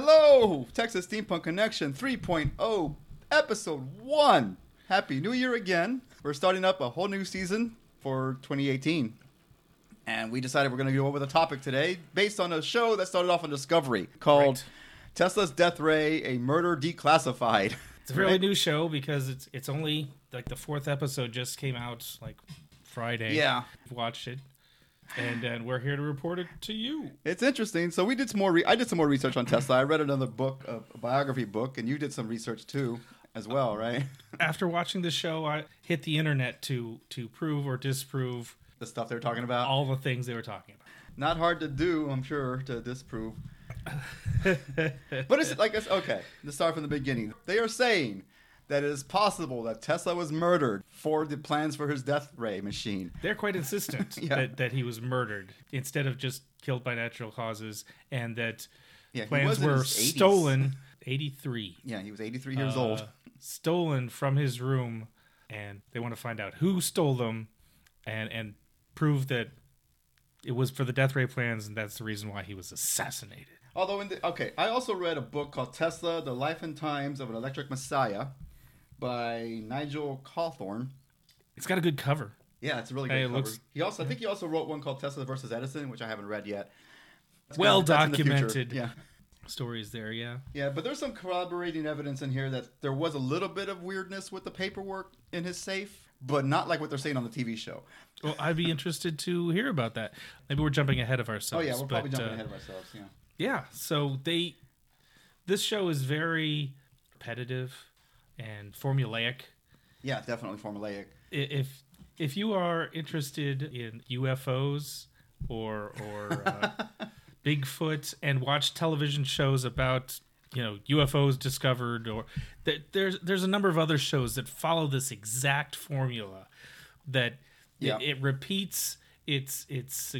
Hello, Texas Steampunk Connection 3.0, episode 1. Happy New Year again. We're starting up a whole new season for 2018. And we decided we're going to go over the topic today based on a show that started off on Discovery called Right. Tesla's Death Ray A Murder Declassified. It's a really Right? new show because it's it's only like the fourth episode just came out like Friday. Yeah. I've watched it, and and we're here to report it to you. It's interesting. So we did some more. Re- I did some more research on Tesla. I read another book, a, a biography book, and you did some research too, as well, right? After watching the show, I hit the internet to to prove or disprove the stuff they were talking about. all the things they were talking about. Not hard to do, I'm sure, to disprove. but it's like it's okay. Let's start from the beginning. They are saying that it is possible that Tesla was murdered for the plans for his death ray machine. They're quite insistent Yeah. that, that he was murdered instead of just killed by natural causes, and that Yeah, plans were stolen. Eighty three. Yeah, he was 83 years uh, old. stolen from his room, and they want to find out who stole them, and and prove that it was for the death ray plans, and that's the reason why he was assassinated. Although, in the, okay, I also read a book called Tesla: The Life and Times of an Electric Messiah by Nigel Cawthorne. It's got a good cover. Yeah, it's a really good Hey, cover. looks- he also, I think, he also wrote one called Tesla versus Edison, which I haven't read yet. That's Well the future. documented. Yeah. Stories there, yeah. Yeah, but there's some corroborating evidence in here that there was a little bit of weirdness with the paperwork in his safe, but not like what they're saying on the TV show. Well, I'd be interested to hear about that. Maybe we're jumping ahead of ourselves. Oh yeah, we're probably jumping uh, ahead of ourselves. Yeah. Yeah, so they this show is very repetitive and formulaic. Yeah, definitely formulaic. If if you are interested in UFOs or or uh, Bigfoot and watch television shows about you know UFOs discovered or th- there's there's a number of other shows that follow this exact formula that Yeah. it, it repeats its its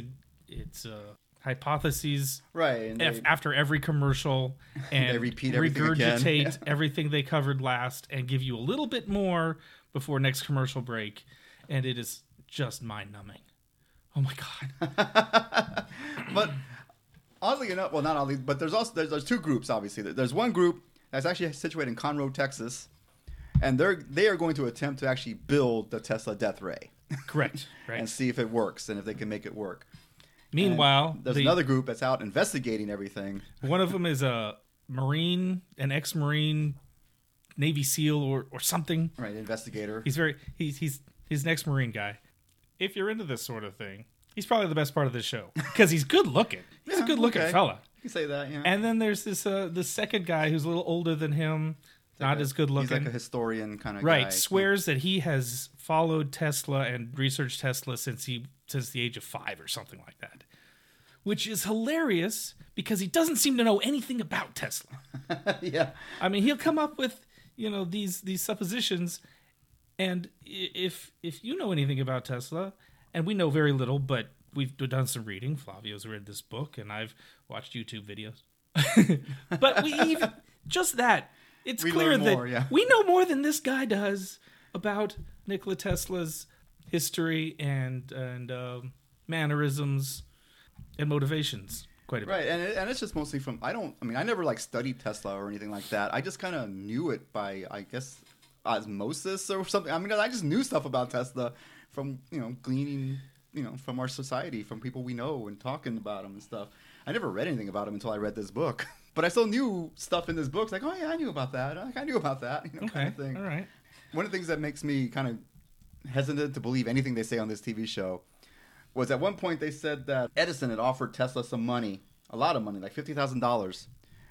its uh, hypotheses Right. And they- after every commercial and repeat everything again. regurgitate everything they covered last and give you a little bit more before next commercial break and it is just mind numbing oh my god but oddly enough, well, not oddly, but there's also there's, there's two groups. Obviously, there's one group that's actually situated in Conroe, Texas, and they're they are going to attempt to actually build the Tesla Death Ray correct right and see if it works and if they can make it work. Meanwhile And there's the- another group that's out investigating everything. one of them is a marine an ex-marine navy seal or, or something Right, investigator. he's very he's he's he's an ex-marine guy if you're into this sort of thing he's probably the best part of this show because he's good looking he's Yeah, a good looking okay. fella You can say that. Yeah. And then there's this uh the second guy who's a little older than him, not as good looking. He's like a historian kind of right, guy. Right, swears that he has followed Tesla and researched Tesla since he since the age of 5 or something like that. Which is hilarious because he doesn't seem to know anything about Tesla. yeah. I mean, he'll come up with, you know, these these suppositions and if if you know anything about Tesla, and we know very little, but we've done some reading. Flavio's read this book, and I've watched YouTube videos. but we even just that it's We clear learn that yeah. we know more than this guy does about Nikola Tesla's history and and um, mannerisms and motivations. Quite a bit. Right, and it, and it's just mostly from I don't I mean I never like studied Tesla or anything like that. I just kind of knew it by I guess osmosis or something. I mean I just knew stuff about Tesla from you know gleaning you know from our society from people we know and talking about them and stuff. I never read anything about him until I read this book, but I still knew stuff in this book. It's like oh yeah I knew about that. Like, I knew about that. You know, Okay. kind of thing. All right. One of the things that makes me kind of hesitant to believe anything they say on this TV show was at one point they said that Edison had offered Tesla some money, a lot of money, like fifty dollars,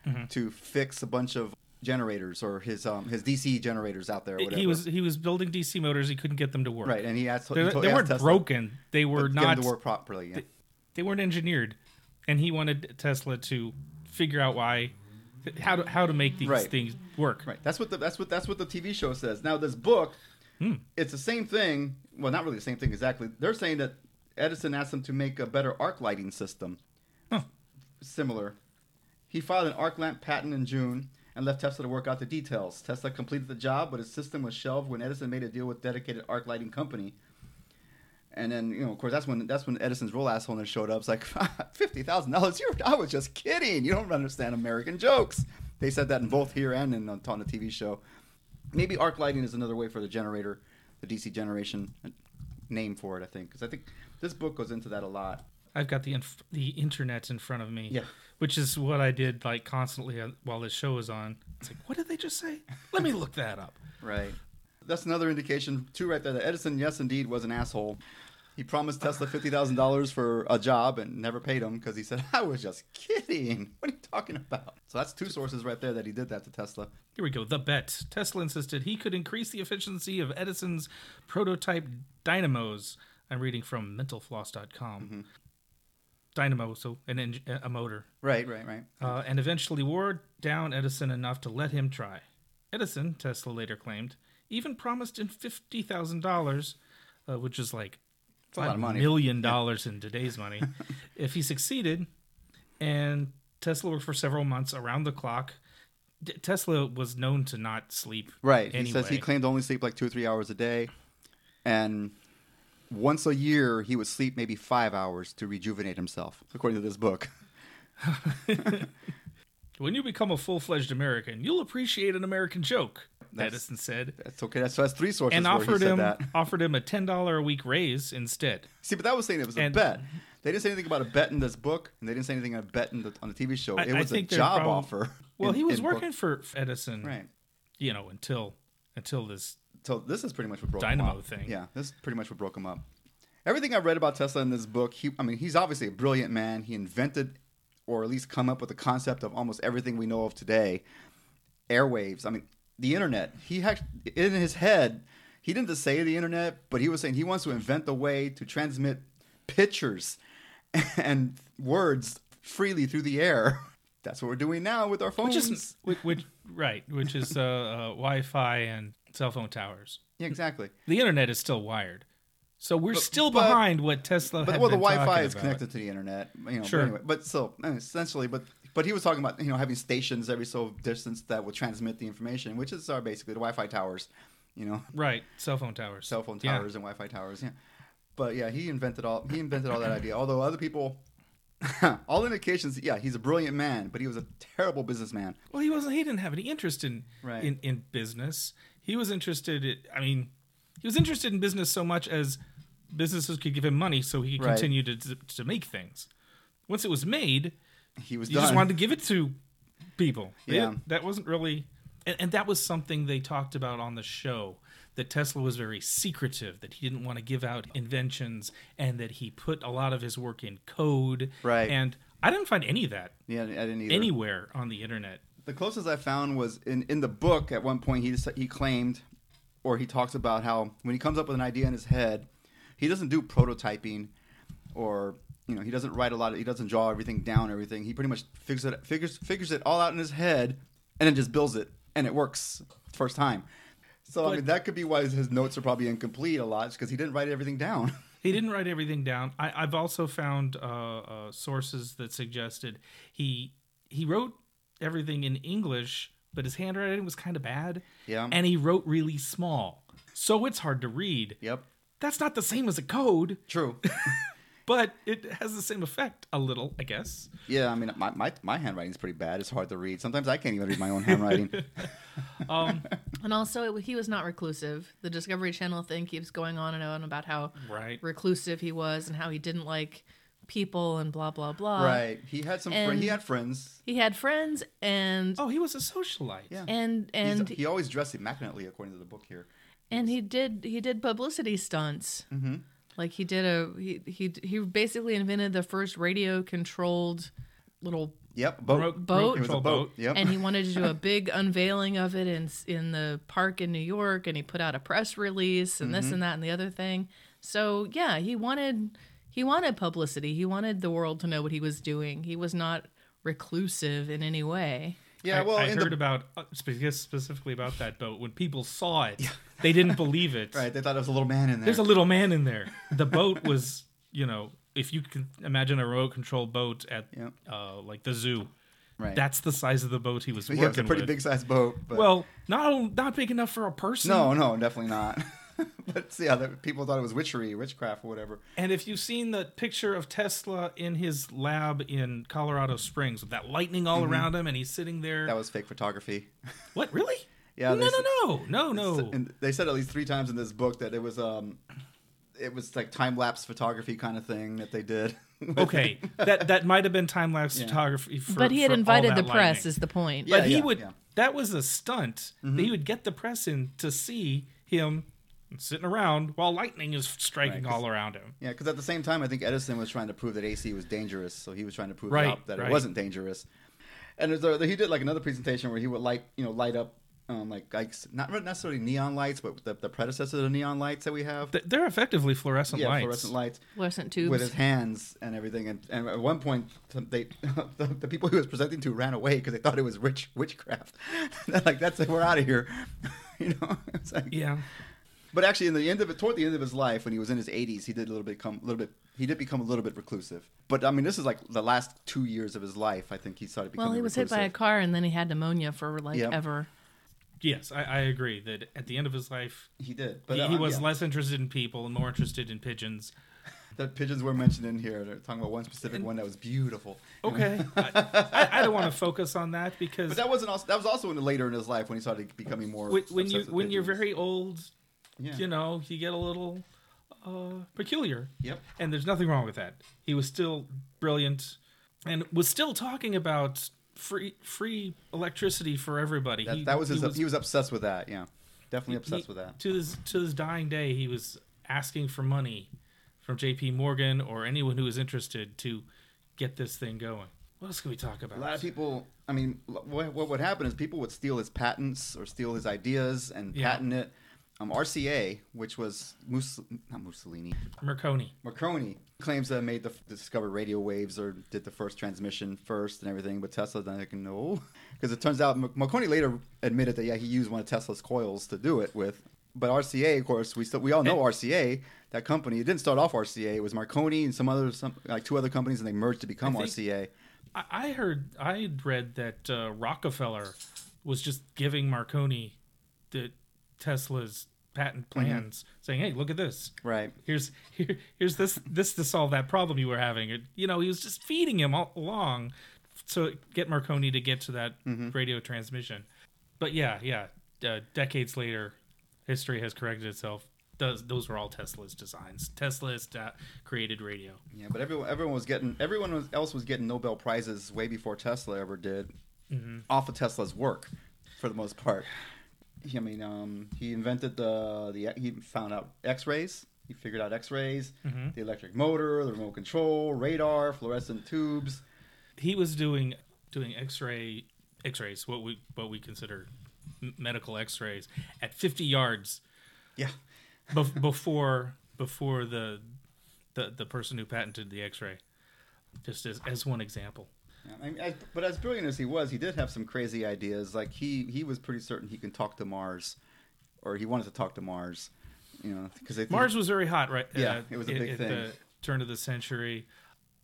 Mhm. to fix a bunch of generators or his um his DC generators out there. Or whatever. He was he was building DC motors. He couldn't get them to work. right, and he asked. They, he told- they weren't Tesla broken. They were to get them not. to work properly. Yeah. they- They weren't engineered, and he wanted Tesla to figure out why, how to how to make these Right. things work. Right. That's what the that's what that's what the TV show says. Now this book, Hmm. it's the same thing. Well, not really the same thing exactly. They're saying that Edison asked them to make a better arc lighting system. Huh. Similar. He filed an arc lamp patent in June and left Tesla to work out the details. Tesla completed the job, but his system was shelved when Edison made a deal with dedicated arc lighting company. And then you know, of course, that's when that's when Edison's real asshole showed up. It's like fifty thousand dollars. You, I was just kidding. You don't understand American jokes. They said that in both here and in on the TV show. Maybe arc lighting is another way for the generator, the DC generation name for it. I think because I think this book goes into that a lot. I've got the inf- the internet in front of me. Yeah. Which is what I did like constantly uh, while this show was on. It's like, what did they just say? Let me look that up. Right. That's another indication too, right there. That Edison, yes, indeed, was an asshole. He promised Tesla fifty thousand dollars for a job and never paid him because he said, "I was just kidding." What are you talking about? So that's two sources right there that he did that to Tesla. Here we go. The bet. Tesla insisted he could increase the efficiency of Edison's prototype dynamos. I'm reading from mentalfloss.com. Mm-hmm. Dynamo, so an eng- a motor. Right, right, right. uh, and eventually wore down Edison enough to let him try. Edison, Tesla later claimed, even promised him fifty thousand dollars, uh, which is like a lot of money. million dollars in today's money, if he succeeded. And Tesla worked for several months around the clock. Tesla was known to not sleep. Right. He says he claimed to only sleep like two or three hours a day, and once a year he would sleep maybe five hours to rejuvenate himself, according to this book. When you become a full fledged American, you'll appreciate an American joke. Edison said, That's okay. That's, so that's three sources and offered him that. offered him a ten dollar a week raise instead. See, but that was saying it was a bet. They didn't say anything about a bet in this book, and they didn't say anything about a bet in the, on the TV show. I- it was a job offer. Well, in- he was in book. working for Edison, right. you know, until until this. So this is pretty much what broke Dynamo him up. thing. Yeah, this is pretty much what broke him up. Everything I read about Tesla in this book, he, I mean, he's obviously a brilliant man. He invented, or at least come up with the concept of almost everything we know of today. Airwaves. I mean, the internet. He had in his head. He didn't just say the internet, but he was saying he wants to invent a way to transmit pictures and words freely through the air. That's what we're doing now with our phones. Which is which, which right, which is uh, uh, Wi-Fi and cell phone towers. yeah, exactly. The internet is still wired, so we're But- still but- behind what Tesla. But well, the Wi-Fi is about. connected to the internet, you know. Sure. But anyway, but still, uh, essentially, but but he was talking about you know having stations every so distance that will transmit the information, which is are basically the Wi-Fi towers, you know, Right, cell phone towers, cell phone Yeah. towers and Wi-Fi towers. Yeah. But yeah, he invented all he invented all that idea. Although other people, all indications, yeah, he's a brilliant man, but he was a terrible businessman. Well, he wasn't. He didn't have any interest in Right. in, in business. He was interested. In, I mean, he was interested in business so much as businesses could give him money, so he could Right. continue to, to to make things. Once it was made, He was you done. just wanted to give it to people. Yeah. didn't- that wasn't really, and, and that was something they talked about on the show. That Tesla was very secretive, that he didn't want to give out inventions, and that he put a lot of his work in code. Right. And I didn't find any of that yeah, I didn't either. anywhere on the internet. The closest I found was in, in the book. At one point, he just, he claimed, or he talks about how when he comes up with an idea in his head, he doesn't do prototyping, or you know, he doesn't write a lot. Of, he doesn't draw everything down. Everything he pretty much figures it figures figures it all out in his head, and then just builds it, and it works first time. So I mean, that could be why his notes are probably incomplete a lot, because he didn't write everything down. He didn't write everything down. I, I've also found uh, uh, sources that suggested he he wrote everything in English, but his handwriting was kind of bad. Yeah. and he wrote really small, so it's hard to read. yep, That's not the same as a code, true. but it has the same effect a little, I guess. yeah, I mean, my, my my handwriting's pretty bad. It's hard to read. Sometimes I can't even read my own handwriting. Um, And also, it, he was not reclusive. The Discovery Channel thing keeps going on and on about how right. reclusive he was and how he didn't like people and blah blah blah. right. He had some. Fr- he had friends. He had friends and Oh, he was a socialite. Yeah. and He's- and he always dressed immaculately, according to the book here. and he did he did publicity stunts. Mm-hmm. Like he did a he he he basically invented the first radio controlled little Yep, boat. Remote, Boat? It was a boat. boat. Yep. and he wanted to do a big unveiling of it in in the park in New York, and he put out a press release and Mm-hmm. this and that and the other thing. So yeah, he wanted he wanted publicity. He wanted the world to know what he was doing. He was not reclusive in any way. yeah, well, I in heard the, about uh, specifically about that boat. When people saw it, they didn't believe it. right, they thought there was a little man in there. There's a little man in there. The boat was, you know, if you can imagine a remote control boat at Yep. uh, like the zoo, right. that's the size of the boat he was working yeah, it's a pretty with. big sized boat. But Well, not not big enough for a person. no, no, definitely not. but yeah, people thought it was witchery, witchcraft, or whatever. And if you've seen the picture of Tesla in his lab in Colorado Springs with that lightning all around him, and he's sitting there. Mm-hmm. That was fake photography. what really? Yeah, no, no, said- no, no, no. And they said at least three times in this book that it was um, it was like time lapse photography kind of thing that they did. Okay, that that might have been time lapse Yeah. photography. For, but he had for invited the press, lightning. is the point. Yeah. but he yeah, would. yeah. Mm-hmm. That was a stunt. That he would get the press in to see him sitting around while lightning is striking Right, 'cause- all around him. Yeah, because at the same time, I think Edison was trying to prove that AC was dangerous, so he was trying to prove Right, out that right. it wasn't dangerous. And there's a, he did like another presentation where he would light, you know, light up, um, like like not necessarily neon lights, but the, the predecessor to the neon lights that we have. Th- They're effectively fluorescent yeah, lights. fluorescent lights Fluorescent tubes. with his hands and everything. And, and at one point, they the, the people he was presenting to ran away because they thought it was witch witchcraft. They're like, "That's it, we're out of here," you know. It's like, Yeah. But actually, in the end of it, toward the end of his life, when he was in his 80s, he did a little bit come a little bit. He did become a little bit reclusive. But I mean, this is like the last two years of his life. I think he started becoming. well, he was hit by a car and then he had pneumonia for like Yep. ever. Yes, I, I agree that at the end of his life, He did, but he, uh, he was yeah. less interested in people and more interested in pigeons. That pigeons were mentioned in here. They're talking about one specific one that was beautiful. Okay, I, I, I don't want to focus on that because But that wasn't also that was also in the later in his life when he started becoming more. when, when you when you're very old, yeah. you know, you get a little uh, peculiar. Yep. And there's nothing wrong with that. He was still brilliant and was still talking about free free electricity for everybody. That, He- that was he his. He was, obsessed with that. Yeah, definitely obsessed he- with that. To his to his dying day, he was asking for money from J.P. Morgan or anyone who was interested to get this thing going. What else can we talk about? A lot of people. I mean, what, what would happen is people would steal his patents or steal his ideas and Yeah. patent it. Um, RCA, which was Mus- not Mussolini, Marconi. Marconi claims that made the discovered radio waves or did the first transmission first and everything, but Tesla then like no, because it turns out M- Marconi later admitted that yeah he used one of Tesla's coils to do it with. But RCA, of course, we still we all know RCA. That company it didn't start off RCA. It was Marconi and some other some like two other companies, and they merged to become I RCA. I, I heard I had read that uh, Rockefeller was just giving Marconi the Tesla's patent Mm-hmm. plans, saying, "Hey, look at this. Right. Here's here, here's this this to solve that problem you were having." It, you know, he was just feeding him all along, so get Marconi to get to that Mm-hmm. radio transmission. But yeah, yeah, uh, decades later, history has corrected itself. Those those were all Tesla's designs. Tesla's uh, created radio. Yeah, but everyone everyone was getting everyone was, else was getting Nobel prizes way before Tesla ever did, off of Tesla's work, for the most part. He- I mean, um, he invented the the he found out X-rays. He figured out X-rays, the electric motor, the remote control, radar, fluorescent tubes. he was doing doing x-ray x-rays what we what we consider medical x-rays at 50 yards. Yeah, bef- before before the, the the person who patented the x-ray. Just as, as one example I mean, as, but as brilliant as he was, he did have some crazy ideas. Like he he was pretty certain he can talk to Mars, or he wanted to talk to Mars. You know, because mars was very hot right Yeah, uh, it was a at- big at thing. the turn of the century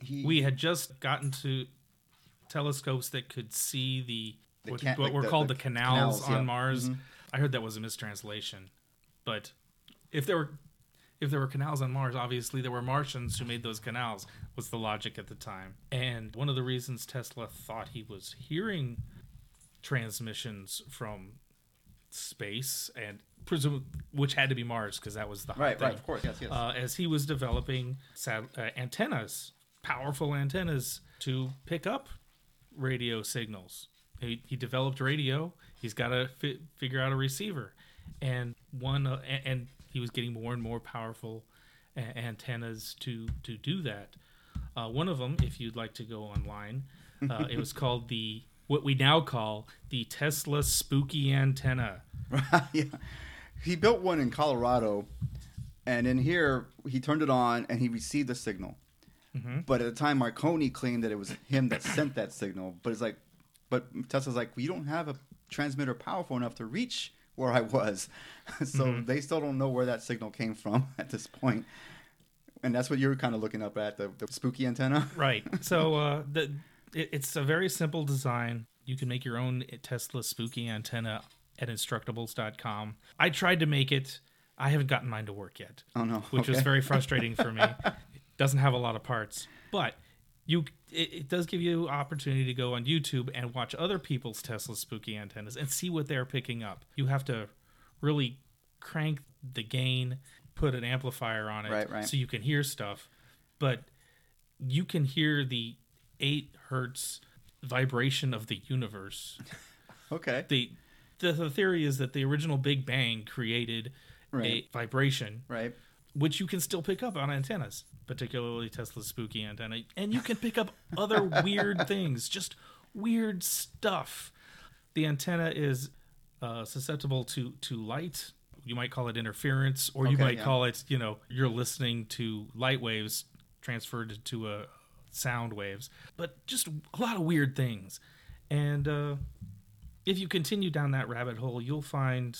he, we had just gotten to telescopes that could see the, The what, ca- what like were the- called the the, canals, canals, on yeah. Mars. Mhm. I heard that was a mistranslation, but if there were if there were canals on Mars, obviously there were Martians who made those canals. Was the logic at the time, and one of the reasons Tesla thought he was hearing transmissions from space and presume which had to be Mars because that was the right, thing right, of course, yes, yes. uh, as he was developing sat- uh, antennas, powerful antennas to pick up radio signals. He, he developed radio. He's got to fi- figure out a receiver, and one uh, a- and he was getting more and more powerful a- antennas to to do that. Uh, one of them, if you'd like to go online, uh, it was called the what we now call the Tesla spooky antenna. yeah. He built one in Colorado, and in here he turned it on and he received the signal. Mm-hmm. But at the time, Marconi claimed that it was him that sent that signal. But it's like, but Tesla's like, we don't have a transmitter powerful enough to reach where I was, so Mm-hmm. they still don't know where that signal came from at this point. And that's what you're kind of looking up at the, the spooky antenna. Right. So uh, the it, it's a very simple design. You can make your own Tesla spooky antenna at instructables.com. I tried to make it. I haven't gotten mine to work yet, Oh no. which was very frustrating for me. It doesn't have a lot of parts, but you it, it does give you opportunity to go on YouTube and watch other people's Tesla spooky antennas and see what they're picking up. You have to really crank the gain, put an amplifier on it Right, right. so you can hear stuff, but you can hear the 8 hertz vibration of the universe Okay. the, the the theory is that the original Big Bang created Right. a vibration Right. which you can still pick up on antennas, particularly Tesla's spooky antenna, and you can pick up other weird things, just weird stuff. The antenna is uh, susceptible to to light. You might call it interference, or you Okay, might yeah. call it, you know, you're listening to light waves transferred to a sound waves, but just a lot of weird things. And uh, if you continue down that rabbit hole, you'll find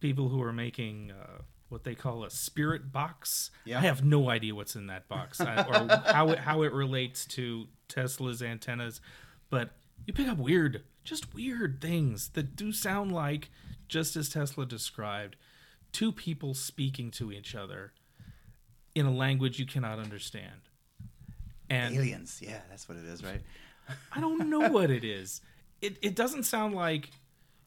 people who are making uh, what they call a spirit box. Yeah. I have no idea what's in that box I- or how it how it relates to Tesla's antennas, but you pick up weird, just weird things that do sound like, just as Tesla described, two people speaking to each other in a language you cannot understand. And Aliens. Yeah, that's what it is, right? I don't know what it is. It it doesn't sound like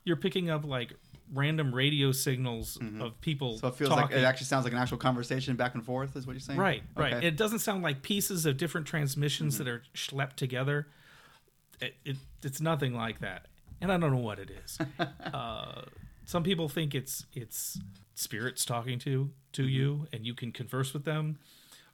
you're picking up like random radio signals of people Mm-hmm. So it feels talking. like it actually sounds like an actual conversation back and forth. Is what you're saying? right, right. It doesn't sound like pieces of different transmissions Mm-hmm. that are schlepped together. It, it it's nothing like that, and I don't know what it is. uh, some people think it's it's spirits talking to to Mm-hmm. you, and you can converse with them,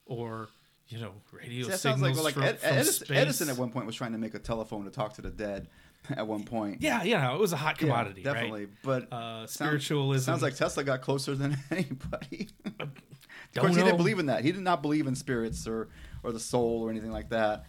or you know, radio See, that signals sounds like well, like from, Ed, from. Edison at one point was trying to make a telephone to talk to the dead. At one point. Yeah, you know, it was a hot Yeah, commodity, right? definitely. But uh, sounds- spiritualism. Sounds like Tesla got closer than anybody. Uh, of Don't course, he didn't believe in that. He did not believe in spirits or or the soul or anything like that.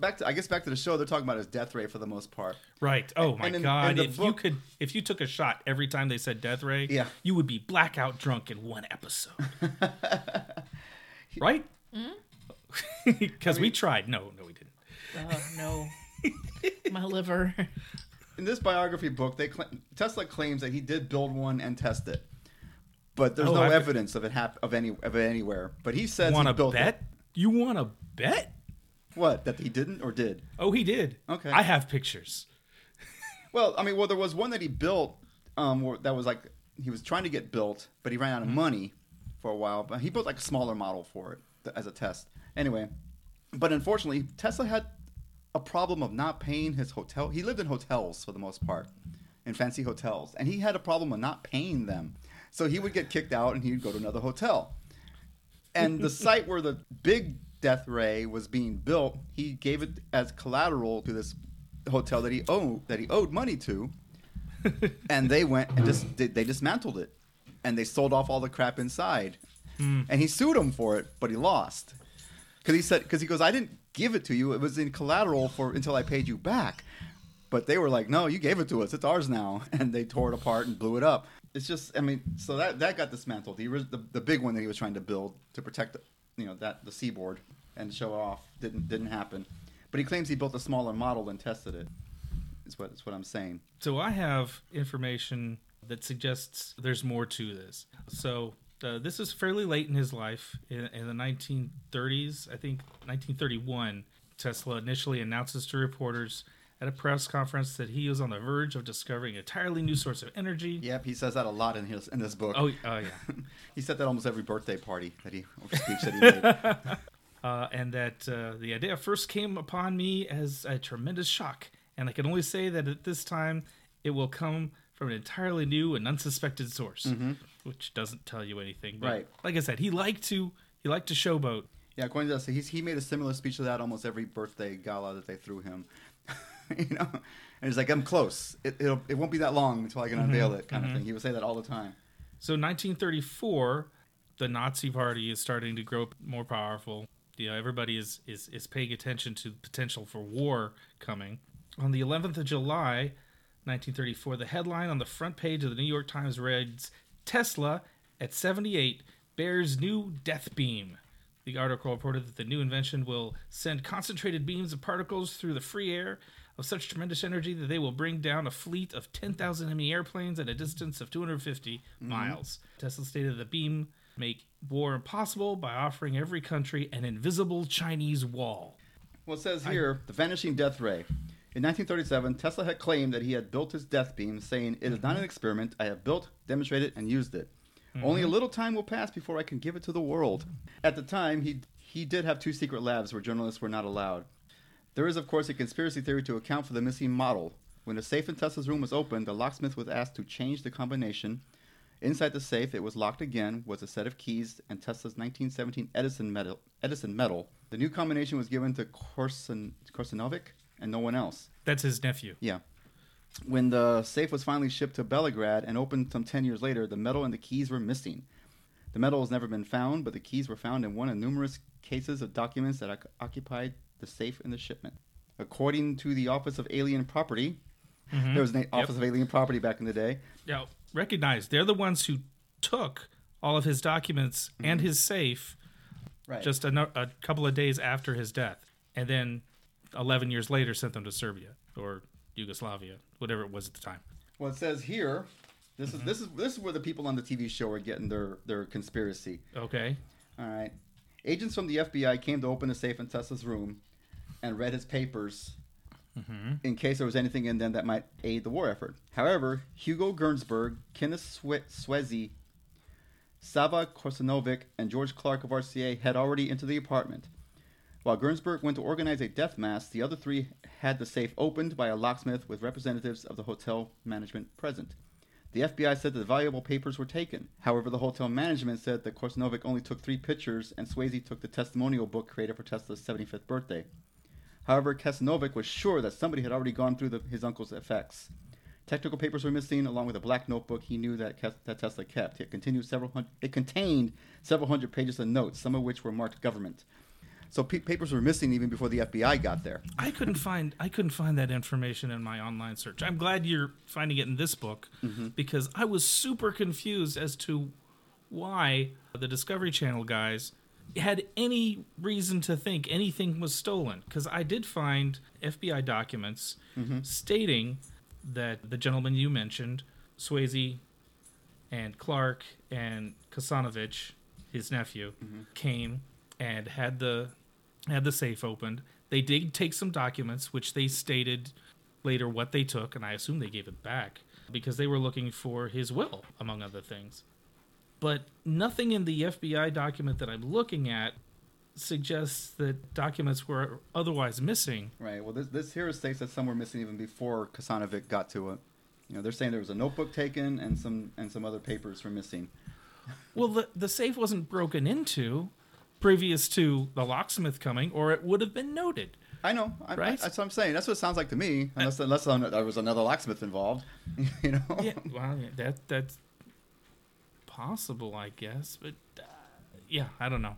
Back to I guess back to the show. They're talking about his death ray for the most part. right. Oh my And in- god! in the if you could, if you took a shot every time they said death ray, Yeah. you would be blackout drunk in one episode. right? Mm-hmm. Because we tried. No, no, we didn't. Oh no, my liver. In this biography book, they cla Tesla claims that he did build one and test it, but there's Oh, no I've- evidence of it hap- of any of it anywhere. But he says Want he to built bet? it. You want to bet? What that he didn't or did? Oh, he did. Okay. I have pictures. Well, I mean, well, there was one that he built um, where- that was like he was trying to get built, but he ran out of money for a while. But he built like a smaller model for it th- as a test. Anyway, but unfortunately, Tesla had a problem of not paying his hotel. He lived in hotels for the most part, in fancy hotels, and he had a problem of not paying them. So he would get kicked out, and he would go to another hotel. And the site where the big death ray was being built, he gave it as collateral to this hotel that he owed that he owed money to, and they went and just they, they dismantled it, and they sold off all the crap inside, hmm. and he sued him for it, but he lost because he said because he goes I didn't give it to you it was in collateral for until I paid you back, but they were like no you gave it to us it's ours now and they tore it apart and blew it up. It's just I mean so that that got dismantled. He the, the big one that he was trying to build to protect you know that the seaboard and show off didn't didn't happen, but he claims he built a smaller model and tested it. Is what is what I'm saying. So I have information that suggests there's more to this. So uh, this is fairly late in his life, in, in the 1930s, I think 1931. Tesla initially announces to reporters at a press conference that he was on the verge of discovering an entirely new source of energy. Yep, he says that a lot in his in this book. Oh, oh yeah. he said that almost every birthday party that he speech that he made. uh, and that uh, the idea first came upon me as a tremendous shock. And I can only say that at this time, it will come from an entirely new and unsuspected source, which doesn't tell you anything. But Mm-hmm. Right. Like I said, he liked to he liked to showboat. Yeah, according to us, he's, he made a similar speech to that almost every birthday gala that they threw him. you know, and he's like, "I'm close. It it'll, it won't be that long until I can unveil it," kind of thing. He would say that all the time. So 1934, the Nazi Party is starting to grow more powerful. You know, everybody is, is, is paying attention to the potential for war coming. On the 11th of July, 1934, the headline on the front page of the New York Times reads Tesla at 78 bears new death beam. The article reported that the new invention will send concentrated beams of particles through the free air of such tremendous energy that they will bring down a fleet of 10,000 enemy airplanes at a distance of 250 mm-hmm. miles. Tesla stated the beam make war impossible by offering every country an invisible Chinese wall. Well, it says here the vanishing death ray. In 1937, Tesla had claimed that he had built his death beam, saying, It is not an mm-hmm. experiment. I have built, demonstrated, and used it. Only a mm-hmm. little time will pass before I can give it to the world. At the time, he, he did have two secret labs where journalists were not allowed. There is, of course, a conspiracy theory to account for the missing model. When the safe in Tesla's room was opened, the locksmith was asked to change the combination. Inside the safe, it was locked again, was a set of keys and Tesla's 1917 Edison medal. Edison medal. The new combination was given to Korsun, Korsanovic and no one else. That's his nephew. Yeah. When the safe was finally shipped to Belgrade and opened some 10 years later, the medal and the keys were missing. The medal has never been found, but the keys were found in one of numerous cases of documents that occupied the safe in the shipment. According to the Office of Alien Property, mm-hmm. there was an Office of Alien Property back in the day. Now, recognize they're the ones who took all of his documents and mm-hmm. his safe Right. just a, no- a couple of days after his death, and then 11 years later sent them to Serbia or Yugoslavia, whatever it was at the time. Well, it says here, this is mm-hmm. this is this is where the people on the TV show are getting their their conspiracy. Okay. All right. Agents from the FBI came to open the safe in Tesla's room and read his papers mm-hmm. in case there was anything in them that might aid the war effort. However, Hugo Gernsberg, Kenneth Swe- Swezey, Sava Korsanovic, and George Clark of RCA had already entered the apartment. While Gernsberg went to organize a death mass, the other three had the safe opened by a locksmith with representatives of the hotel management present. The FBI said that the valuable papers were taken. However, the hotel management said that Korsanovic only took three pictures and Swayze took the testimonial book created for Tesla's 75th birthday. However, Kasanovic was sure that somebody had already gone through the, his uncle's effects. Technical papers were missing, along with a black notebook he knew that, that Tesla kept. It, several it contained several hundred pages of notes, some of which were marked government. So pe- papers were missing even before the FBI got there. I couldn't find I couldn't find that information in my online search. I'm glad you're finding it in this book mm-hmm. because I was super confused as to why the Discovery Channel guys had any reason to think anything was stolen because I did find FBI documents mm-hmm. stating that the gentleman you mentioned, Swayze and Clark and Kasanovich, his nephew, mm-hmm. came and had the had the safe opened. They did take some documents, which they stated later what they took, and I assume they gave it back because they were looking for his will, among other things. But nothing in the FBI document that I'm looking at suggests that documents were otherwise missing. Right. Well, this, this here states that some were missing even before Kasanovic got to it. You know, they're saying there was a notebook taken and some and some other papers were missing. Well, the, the safe wasn't broken into previous to the locksmith coming, or it would have been noted. I know. I, Right? I, that's what I'm saying. That's what it sounds like to me. Unless unless there was another locksmith involved. you know. yeah, well, that that's possible, I guess. But uh, yeah, I don't know.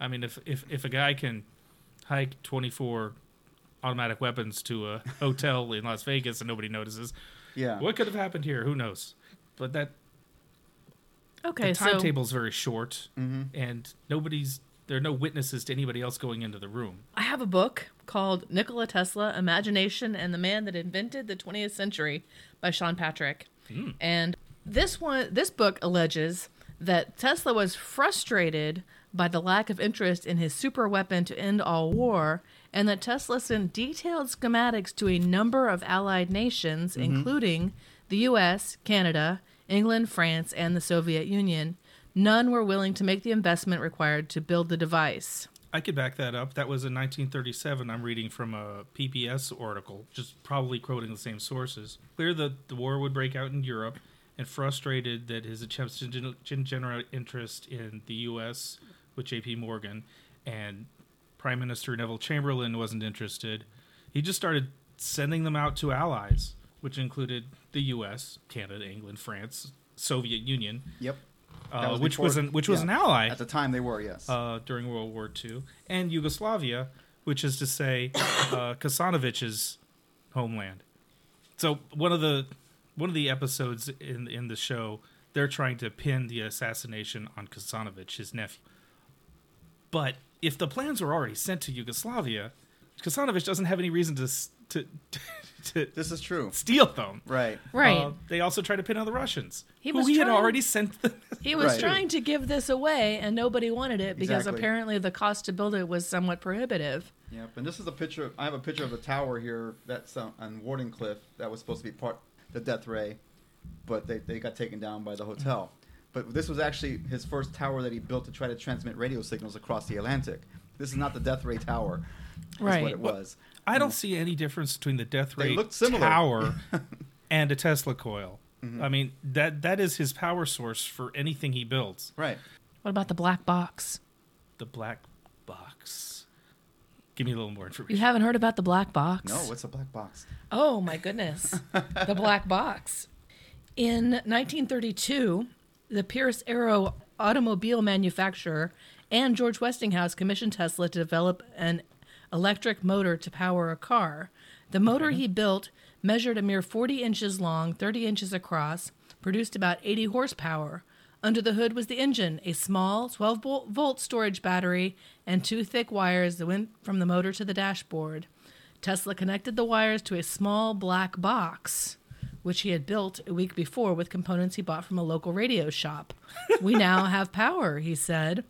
I mean, if if if a guy can hike twenty four automatic weapons to a hotel in Las Vegas and nobody notices, Yeah. what could have happened here? Who knows? But that Okay, the so timetable's very short, mm-hmm. and nobody's there are no witnesses to anybody else going into the room. I have a book called Nikola Tesla Imagination and the Man That Invented the 20th Century by Sean Patrick. Hmm. And this one this book alleges that Tesla was frustrated by the lack of interest in his super weapon to end all war and that Tesla sent detailed schematics to a number of allied nations mm-hmm. including the US, Canada, England, France, and the Soviet Union. None were willing to make the investment required to build the device. I could back that up. That was in 1937. I'm reading from a PBS article, just probably quoting the same sources. Clear that the war would break out in Europe, and frustrated that his attempts to gen- gen- generate interest in the U.S. with J.P. Morgan and Prime Minister Neville Chamberlain wasn't interested, he just started sending them out to allies, which included the U.S., Canada, England, France, Soviet Union, Yep. Uh, was which before- was an which was yeah. an ally At the time, they were yes. uh, during World War II, and Yugoslavia, which is to say, uh, Kasanovich's homeland. So one of the one of the episodes in in the show, they're trying to pin the assassination on Kasanovich, his nephew. But if the plans were already sent to Yugoslavia, Kasanovich doesn't have any reason to to to This is true. steal them. Right. Right. Uh, they also tried to pin on the Russians, He who was he had trying- already sent them. He was Right. trying to give this away, and nobody wanted it because Exactly. apparently the cost to build it was somewhat prohibitive. Yep. And this is a picture. I have a picture of a tower here that's uh, on Wardenclyffe that was supposed to be part the Death Ray, but they, they got taken down by the hotel. But this was actually his first tower that he built to try to transmit radio signals across the Atlantic. This is not the Death Ray Tower. Is Right. what it was. I don't see any difference between the Death They Ray look tower and a Tesla coil. Mm-hmm. I mean that that is his power source for anything he builds. Right. What about the black box? The black box. Give me a little more information. You haven't heard about the black box? No, what's a black box? Oh my goodness. the black box. In 1932, the Pierce Arrow automobile manufacturer and George Westinghouse commissioned Tesla to develop an electric motor to power a car. The motor he built measured a mere 40 inches long, 30 inches across, produced about 80 horsepower. Under the hood was the engine, a small 12 volt- volt storage battery, and two thick wires that went from the motor to the dashboard. Tesla connected the wires to a small black box, which he had built a week before with components he bought from a local radio shop. we now have power, he said.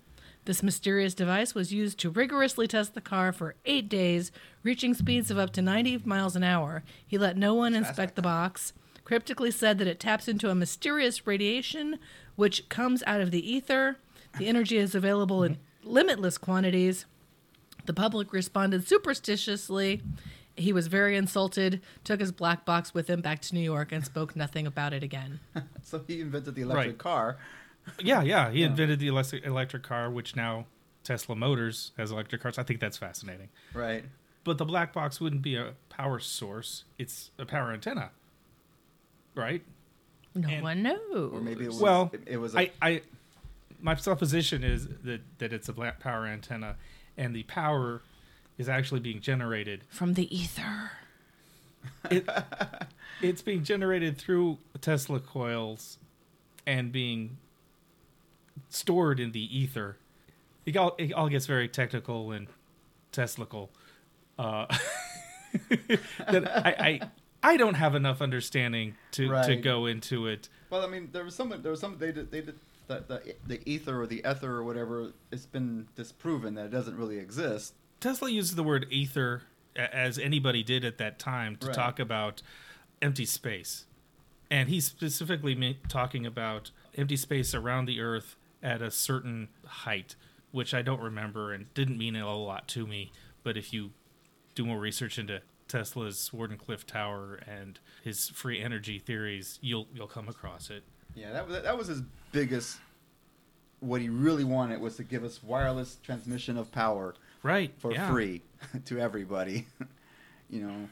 This mysterious device was used to rigorously test the car for eight days, reaching speeds of up to 90 miles an hour. He let no one inspect the box, cryptically said that it taps into a mysterious radiation which comes out of the ether. The energy is available in limitless quantities. The public responded superstitiously. He was very insulted, took his black box with him back to New York, and spoke nothing about it again. So he invented the electric Right. car. Yeah, yeah. He invented the electric electric car, which now Tesla Motors has electric cars. I think that's fascinating. Right. But the black box wouldn't be a power source; it's a power antenna, right? No And- one knows. Or maybe it was. Well, it, it was. A, I, I, my supposition is that that it's a black power antenna, and the power is actually being generated. From the ether. It, it's being generated through Tesla coils, and being stored in the ether. It all it all gets very technical and Teslacal. Uh, that I, I I don't have enough understanding to to go into it. well, I mean, there was some. There was some. They did. They did. The, the, the ether or the ether or whatever, it's been disproven that it doesn't really exist. Tesla uses the word ether as anybody did at that time to Right. talk about empty space. And he's specifically talking about empty space around the Earth at a certain height, which I don't remember and didn't mean a lot to me. But if you do more research into Tesla's Wardenclyffe Tower and his free energy theories, you'll you'll come across it. Yeah, that was that was his biggest. What he really wanted was to give us wireless transmission of power Right. for yeah. free to everybody. you know,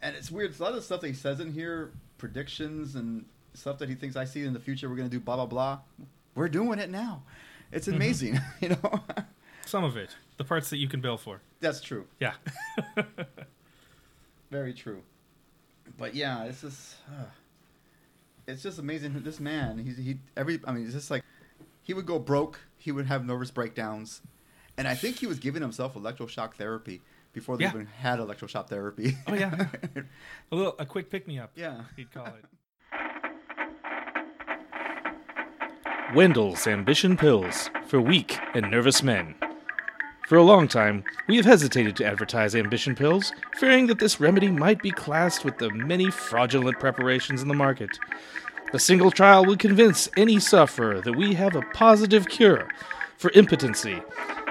and it's weird. A lot of stuff that he says in here, predictions and stuff that he thinks I see in the future. We're gonna do blah blah blah. We're doing it now. It's Mm-hmm. amazing. you know, Some of it. The parts that you can bill for. that's true. Yeah. Very true. But yeah, it's just uh, it's just amazing. This man, he's he every. I mean, it's just like he would go broke. He would have nervous breakdowns, and I think he was giving himself electroshock therapy before they Yeah. even had electroshock therapy. Oh, yeah. a little a quick pick me up. yeah. he'd call it. Wendell's Ambition Pills for weak and nervous men. For a long time, we have hesitated to advertise ambition pills, fearing that this remedy might be classed with the many fraudulent preparations in the market. A single trial would convince any sufferer that we have a positive cure for impotency,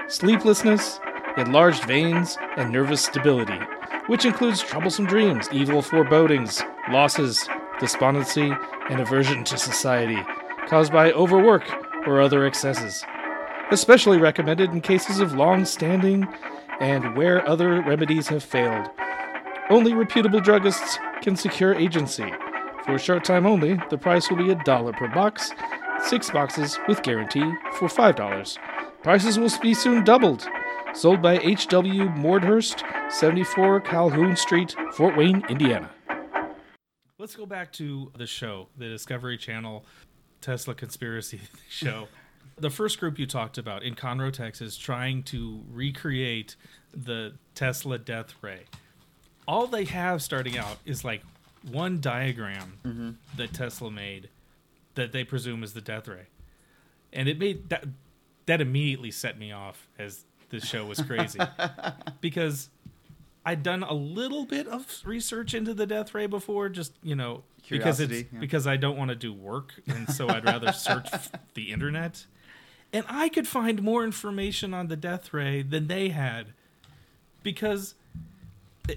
sleeplessness, enlarged veins, and nervous stability, which includes troublesome dreams, evil forebodings, losses, despondency, and aversion to society caused by overwork or other excesses. Especially recommended in cases of long standing and where other remedies have failed. Only reputable druggists can secure agency. For a short time only, the price will be a dollar per box, six boxes with guarantee for $5. Prices will be soon doubled. Sold by H.W. Mordhurst, 74 Calhoun Street, Fort Wayne, Indiana. Let's go back to the show, the Discovery Channel Tesla conspiracy show. The first group you talked about in Conroe, Texas, trying to recreate the Tesla death ray. all they have starting out is like one diagram Mm-hmm. that Tesla made that they presume is the death ray, and it made that that immediately set me off as this show was crazy because I'd done a little bit of research into the death ray before, just you know because it's yeah. because I don't want to do work, and so I'd rather search the internet. And I could find more information on the death ray than they had because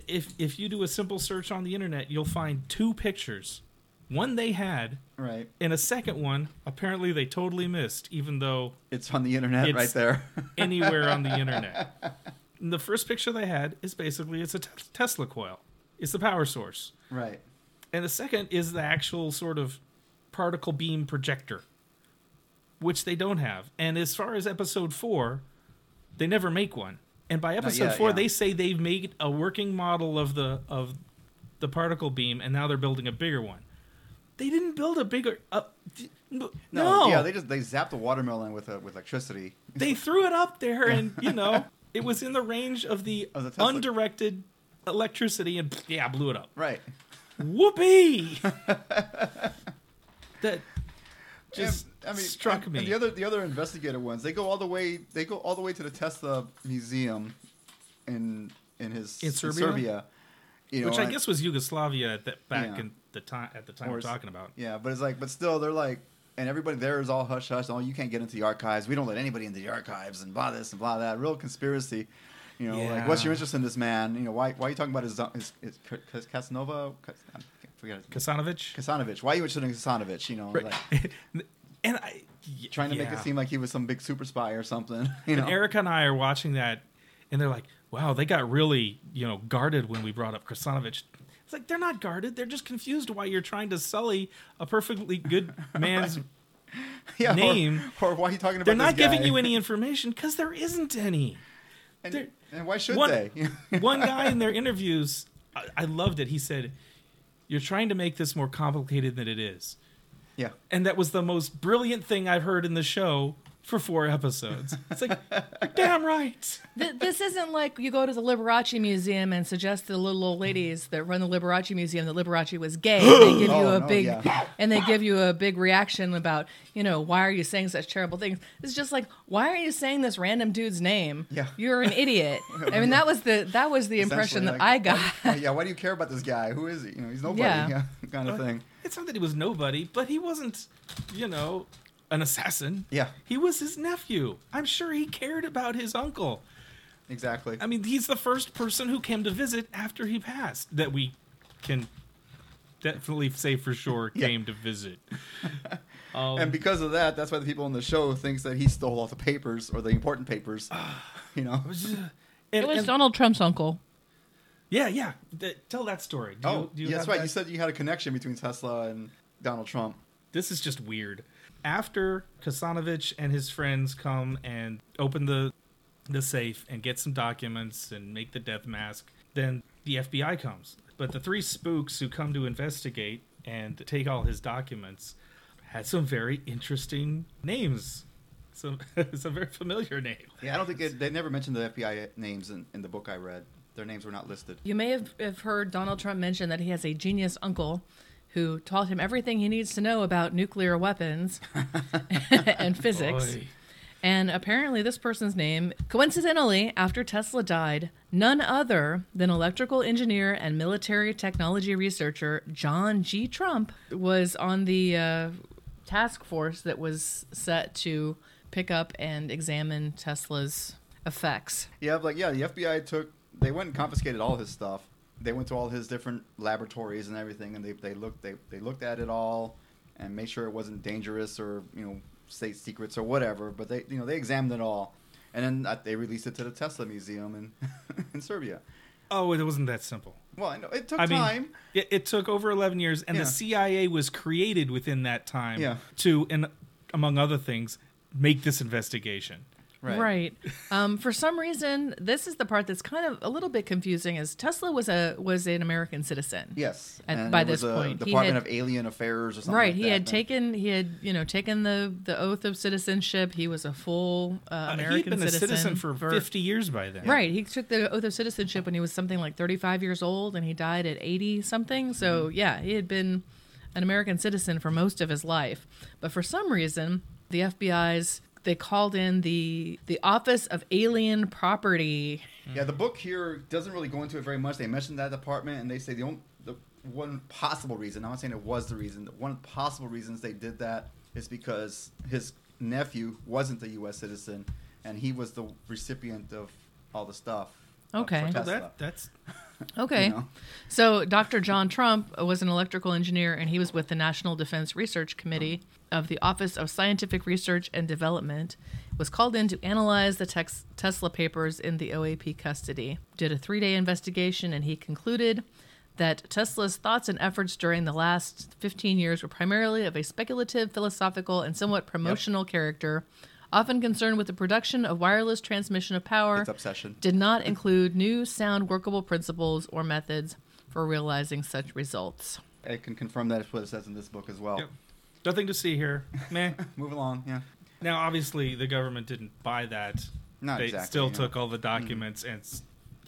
if if you do a simple search on the internet, you'll find two pictures. One they had, Right. and a second one apparently they totally missed, even though It's on the internet right there. anywhere on the internet. And the first picture they had is basically it's a Tesla coil. It's the power source. right. And the second is the actual sort of particle beam projector, which they don't have. And as far as episode four, they never make one. And by episode yet, four, yeah. they say they've made a working model of the of the particle beam, and now they're building a bigger one. They didn't build a bigger. Uh, d- no, No, yeah, they just they zapped the watermelon with uh, with electricity. they threw it up there, and you know it was in the range of the, Of the undirected electricity, and yeah, blew it up. Right. Whoopee! that just And, I mean, struck and- me. And the other the other investigator ones, they go all the way they go all the way to the Tesla museum in in his In Serbia? you know, which I guess was Yugoslavia at the, back Yeah. in the time at the time Or we're talking about. Yeah, but it's like, but still, they're like, and everybody there is all hush hush. Oh, you can't get into the archives. We don't let anybody into the archives, and blah this and blah that. Real conspiracy. You know, like, what's your interest in this man? You know, why why are you talking about his his, his, his Casanova? I forget his Kasanovich, Kasanovich. Why are you interested in Kasanovich? You know, Right. like and I y- trying to make it seem like he was some big super spy or something. You know, And Erica and I are watching that, and they're like, "Wow, they got really you know guarded when we brought up Krasanovich." It's like they're not guarded; they're just confused why you're trying to sully a perfectly good man's. yeah, name. or, why are you talking about? they're not this giving you any information because there isn't any. And, and why should one, they? one guy in their interviews, I, I loved it. He said, "You're trying to make this more complicated than it is," yeah, and that was the most brilliant thing I've heard in the show for four episodes. It's like, you're damn right. Th- this isn't like you go to the Liberace Museum and suggest to the little old ladies that run the Liberace Museum that Liberace was gay. And they give you Oh, a no, big yeah. and they give you a big reaction about you know why are you saying such terrible things? It's just like why are you saying this random dude's name? Yeah. you're an idiot. I mean that was the that was the impression that Essentially, I got. why- oh, yeah, why do you care about this guy? Who is he? You know, he's nobody. Yeah. Yeah, kind of thing. It's not that he was nobody, but he wasn't, you know, an assassin. Yeah, He was his nephew. I'm sure he cared about his uncle. exactly. I mean, he's the first person who came to visit after he passed that we can definitely say for sure Yeah. came to visit. Um, and because of that, that's why the people on the show thinks that he stole all the papers or the important papers. you know. and- It was and- Donald Trump's uncle. yeah, yeah. Th- tell that story. Do oh, you, do you yeah, that's right. that? You said you had a connection between Tesla and Donald Trump. this is just weird. After Kasanovich and his friends come and open the the safe and get some documents and make the death mask, then the FBI comes. But the three spooks who come to investigate and take all his documents had some very interesting names. Some some very familiar names. Yeah, I don't think it, they never mentioned the FBI names in, in the book I read. Their names were not listed. You may have, have heard Donald Trump mention that he has a genius uncle who taught him everything he needs to know about nuclear weapons and physics. Boy. And apparently, this person's name, coincidentally, after Tesla died, none other than electrical engineer and military technology researcher John G. Trump was on the uh, task force that was set to pick up and examine Tesla's effects. Yeah, like yeah, the FBI took they went and confiscated all his stuff. They went to all his different laboratories and everything, and they they looked they they looked at it all and made sure it wasn't dangerous or you know state secrets or whatever. But they you know they examined it all, and then uh, they released it to the Tesla Museum in in Serbia. Oh, it wasn't that simple. Well, I know it took I mean, time. It, it took over 11 years, and Yeah. the CIA was created within that time Yeah. to, and among other things, make this investigation. Right. Right. Um, for some reason, this is the part that's kind of a little bit confusing. Is Tesla was a was an American citizen. Yes. At- and by it was this a point, Department had- of Alien Affairs or something. Right. like he that. had taken he had you know taken the the oath of citizenship. He was a full uh, Uh, American he'd been a citizen, citizen for 50 years by then. Right. He took the oath of citizenship when he was something like 35 years old and he died at 80 something. So, Mm-hmm. yeah, he had been an American citizen for most of his life. But for some reason, the FBI's they called in the the Office of Alien Property. Yeah, the book here doesn't really go into it very much. They mention that department, and they say the only the one possible reason. I'm not saying it was the reason. The One possible reasons they did that is because his nephew wasn't a U.S. citizen, and he was the recipient of all the stuff. Okay. for Well, Well, Tesla. that, that's Okay. You know? So, Dr. John Trump was an electrical engineer and he was with the National Defense Research Committee of the Office of Scientific Research and Development. Was called in to analyze the tex- Tesla papers in the OAP custody. Did a 3-day investigation and he concluded that Tesla's thoughts and efforts during the last 15 years were primarily of a speculative, philosophical, and somewhat promotional character, often concerned with the production of wireless transmission of power It's obsession. did not include new sound workable principles or methods for realizing such results. I can confirm that is what it says in this book as well. Yep. nothing to see here. Meh. Move along. Yeah. Now, obviously, the government didn't buy that. Not they exactly, still yeah. Mm-hmm. took all the documents and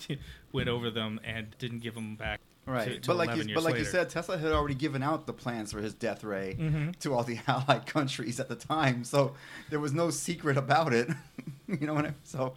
went over them and didn't give them back. Right, to- to but like you, but like you said, Tesla had already given out the plans for his death ray Mhm. to all the allied countries at the time, so there was no secret about it. you know what I mean? So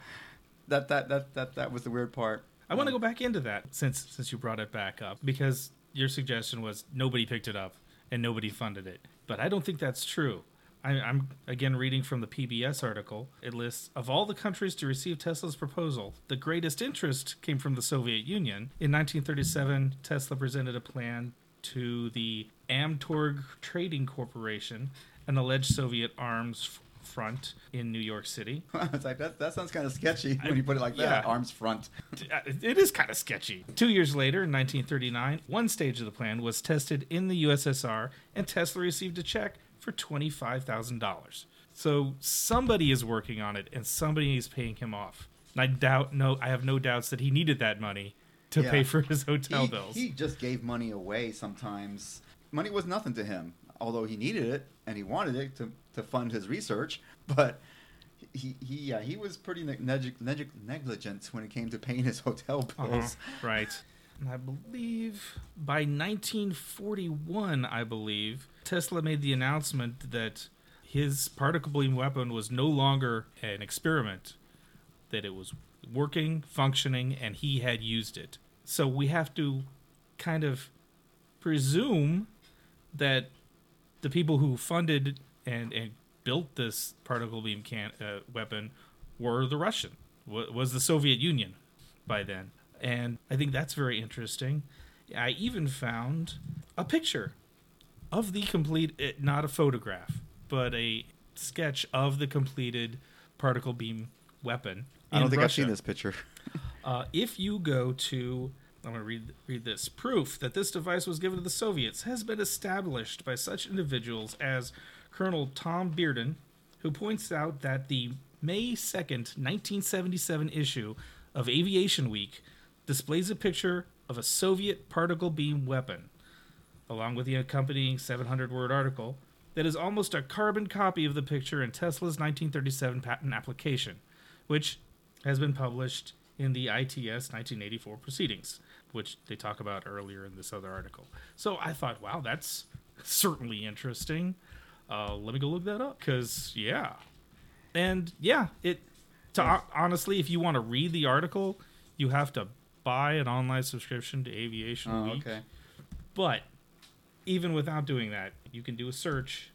that that that that that was the weird part. I want to go back into that since since you brought it back up because your suggestion was nobody picked it up and nobody funded it, but I don't think that's true. I, I'm again reading from the PBS article. It lists of all the countries to receive Tesla's proposal, the greatest interest came from the Soviet Union. In 1937, Tesla presented a plan to the Amtorg Trading Corporation, an alleged Soviet arms front in New York City. it's like that. That sounds kind of sketchy when you put it like that. Yeah. Arms front. Uh, it is kind of sketchy. Two years later, in 1939, one stage of the plan was tested in the USSR, and Tesla received a check for $25,000. So somebody is working on it, and somebody is paying him off. And I doubt, no, I have no doubts that he needed that money to Yeah. pay for his hotel he, bills. he just gave money away sometimes. Money was nothing to him, although he needed it and he wanted it to, to fund his research. But he he yeah, he was pretty neg- neg- neg- negligent when it came to paying his hotel bills. Uh-huh. Right. I believe by 1941, I believe, Tesla made the announcement that his particle beam weapon was no longer an experiment, that it was working, functioning, and he had used it. So we have to kind of presume that the people who funded and, and built this particle beam can, uh, weapon were the Russian, wa- was the Soviet Union by then. And I think that's very interesting. I even found a picture of the complete, eh, not a photograph, but a sketch of the completed particle beam weapon. I don't think Russia. I've seen this picture. Uh, if you go to, I'm going to read read this. Proof that this device was given to the Soviets has been established by such individuals as Colonel Tom Bearden, who points out that the May 2nd, 1977 issue of Aviation Week displays a picture of a Soviet particle beam weapon, along with the accompanying 700 word article, that is almost a carbon copy of the picture in Tesla's 1937 patent application, which has been published in the ITS 1984 proceedings, which they talk about earlier in this other article. So I thought, wow, that's certainly interesting. Uh, let me go look that up because yeah, and yeah, it. To, honestly, if you want to read the article, you have to buy an online subscription to Aviation Oh, Week. okay. But even without doing that, you can do a search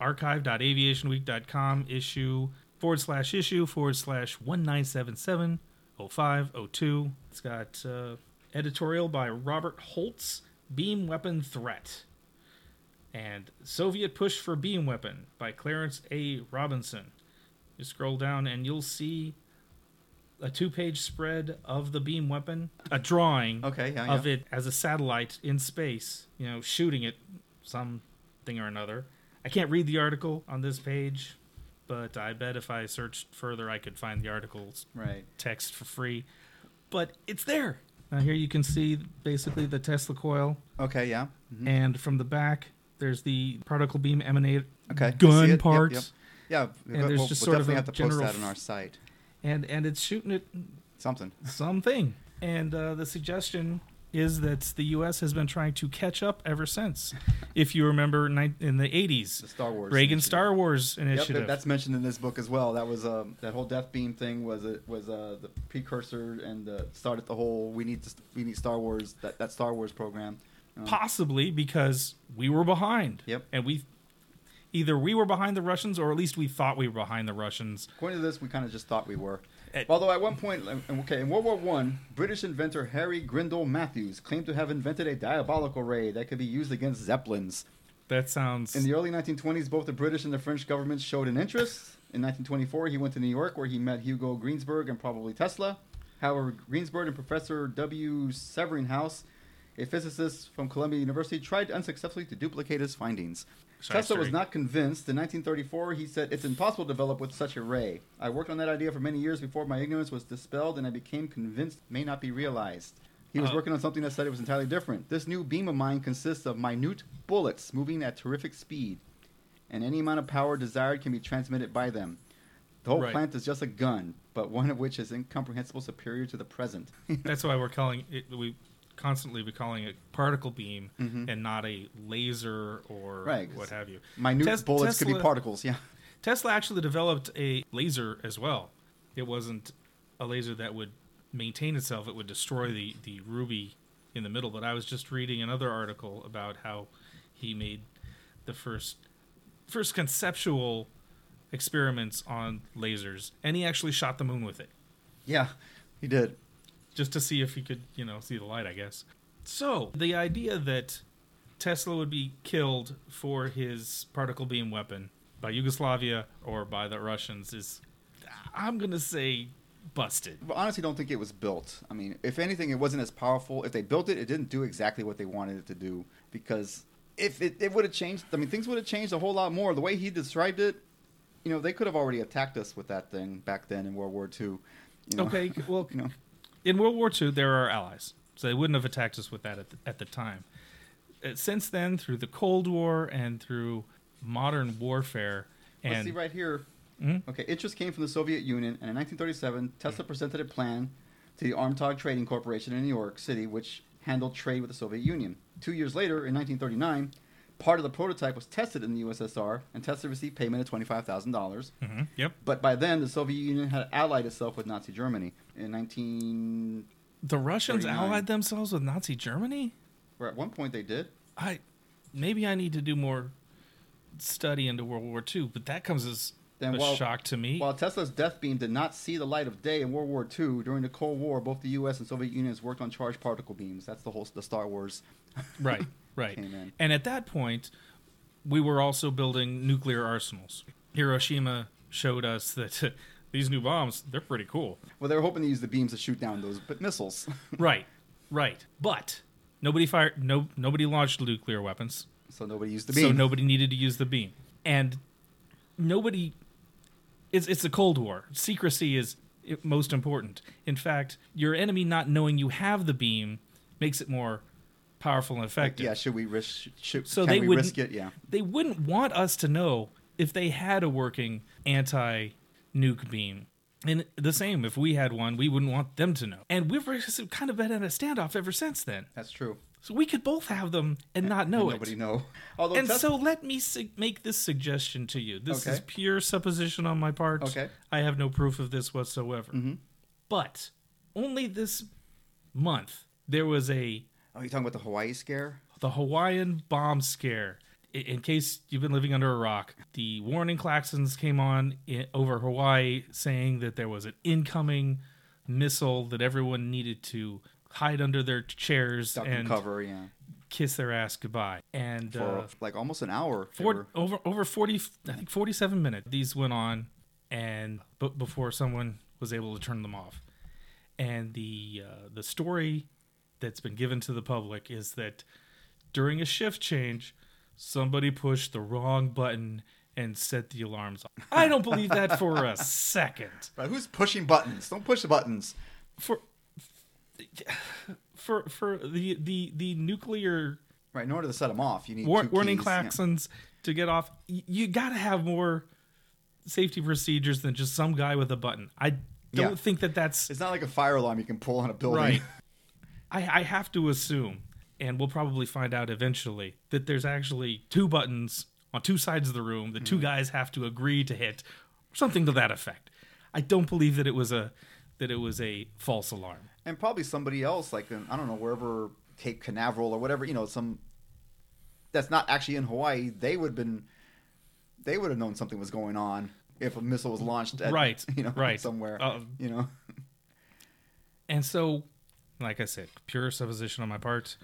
archive.aviationweek.com issue forward slash issue forward slash 1977 0502. It's got uh, editorial by Robert Hotz, Beam Weapon Threat. And Soviet Push for Beam Weapon by Clarence A. Robinson. You scroll down and you'll see a two page spread of the beam weapon, a drawing Okay, yeah, of yeah. it as a satellite in space, you know, shooting at something or another. I can't read the article on this page, but I bet if I searched further, I could find the article's Right. text for free. But it's there. Now here you can see basically the Tesla coil, Okay. Yeah. Mhm. and from the back there's the particle beam emanate Okay. Gun it. Yep, parts, yep. Yeah. And there's we'll, just we'll sort of definitely a have to post that on our site. And and it's shooting at Something. something. And uh, the suggestion is that the U.S. has been trying to catch up ever since. if you remember, ni- in the '80s, The Star Wars. Reagan initiative. Star Wars initiative. that- that's mentioned in this book as well. That was um, that whole death beam thing was it was uh, the precursor and uh, started the whole we need to, we need Star Wars that, that Star Wars program. Um, possibly because we were behind. Yep. And we either we were behind the Russians or at least we thought we were behind the Russians. According to this, we kind of just thought we were. At- Although at one point, okay, in World War One, British inventor Harry Grindell Matthews claimed to have invented a diabolical ray that could be used against zeppelins. That sounds In the early 1920s, both the British and the French governments showed an interest. In 1924, he went to New York where he met Hugo Greensburg and probably Tesla. However, Greensburg and Professor W. Severinghaus, a physicist from Columbia University, tried unsuccessfully to duplicate his findings. Tesla was not convinced. In 1934, he said, It's impossible to develop with such a ray. I worked on that idea for many years before my ignorance was dispelled and I became convinced it may not be realized. He was Uh. working on something that said it was entirely different. This new beam of mine consists of minute bullets moving at terrific speed, and any amount of power desired can be transmitted by them. The whole Right. plant is just a gun, but one of which is incomprehensible superior to the present. That's why we're calling it. We constantly be calling it particle beam Mhm. and not a laser or Right, what have you. minute Tes- bullets could be Tesla- particles, yeah. Tesla actually developed a laser as well. It wasn't a laser that would maintain itself; it would destroy the the ruby in the middle. But I was just reading another article about how he made the first first conceptual experiments on lasers, and he actually shot the moon with it Yeah, he did. Just to see if he could, you know, see the light, I guess. So, the idea that Tesla would be killed for his particle beam weapon by Yugoslavia or by the Russians is, I'm going to say, busted. But honestly, don't think it was built. I mean, if anything, it wasn't as powerful. If they built it, it didn't do exactly what they wanted it to do. Because if it, it would have changed, I mean, things would have changed a whole lot more. The way he described it, you know, they could have already attacked us with that thing back then in World War II. You know? Okay, well, you know, in World War II, there are allies, so they wouldn't have attacked us with that at the, at the time. Uh, since then, through the Cold War and through modern warfare, let's see right here. Mhm. Okay, interest came from the Soviet Union, and in 1937, Tesla presented a plan to the Amtorg Trading Corporation in New York City, which handled trade with the Soviet Union. Two years later, in 1939, part of the prototype was tested in the USSR, and Tesla received payment of $25,000. Mhm, yep, But by then, the Soviet Union had allied itself with Nazi Germany. In 19, the Russians allied themselves with Nazi Germany. or at one point they did. I maybe I need to do more study into World War II, but that comes as Then a while- shock to me. While Tesla's death beam did not see the light of day in World War II, during the Cold War, both the U.S. and Soviet unions worked on charged particle beams. That's the whole the Star Wars. right, right. Came in. And at that point, we were also building nuclear arsenals. Hiroshima showed us that these new bombs, they're pretty cool. Well, they were hoping to use the beams to shoot down those but missiles. right, right. But nobody fired no nobody launched nuclear weapons. so nobody used the beam. So nobody needed to use the beam. And nobody it's it's a cold war. Secrecy is most important. In fact, your enemy not knowing you have the beam makes it more powerful and effective. yeah, should we risk? Should, So they we wouldn't- risk it? Yeah. They wouldn't want us to know if they had a working anti nuke beam. And the same, if we had one, we wouldn't want them to know. And we've kind of been in a standoff ever since then. That's true. So we could both have them and not know And it. Nobody know. Although And so let me su- make this suggestion to you. This is pure supposition on my part. Okay. I have no proof of this whatsoever. Mhm. But only this month there was a oh, you talking about the Hawaii scare? the Hawaiian bomb scare. In case you've been living under a rock, the warning klaxons came on i- over Hawaii saying that there was an incoming missile that everyone needed to hide under their chairs Duck and and cover. Yeah. kiss their ass goodbye. And For uh, like almost an hour. over over forty, I think forty-seven minutes. These went on, and but before someone was able to turn them off, and the uh, the story that's been given to the public is that during a shift change, somebody pushed the wrong button and set the alarms off. I don't believe that for a second. Right, who's pushing buttons? Don't push the buttons. For for for the the the nuclear Right, in order to set them off, you need war- warning keys. Yeah. to get off. You got to have more safety procedures than just some guy with a button. I don't Yeah. think that that's It's not like a fire alarm you can pull on a building. right. I, I have to assume, and we'll probably find out eventually, that there's actually two buttons on two sides of the room that Mm-hmm. two guys have to agree to hit, something to that effect. I don't believe that it was a that it was a false alarm. And probably somebody else, like in, I don't know, wherever Cape Canaveral or whatever, you know, some that's not actually in Hawaii. They would have been, they would have known something was going on if a missile was launched at, Right, you know, right. somewhere, Uh, you know. And so, like I said, pure supposition on my part.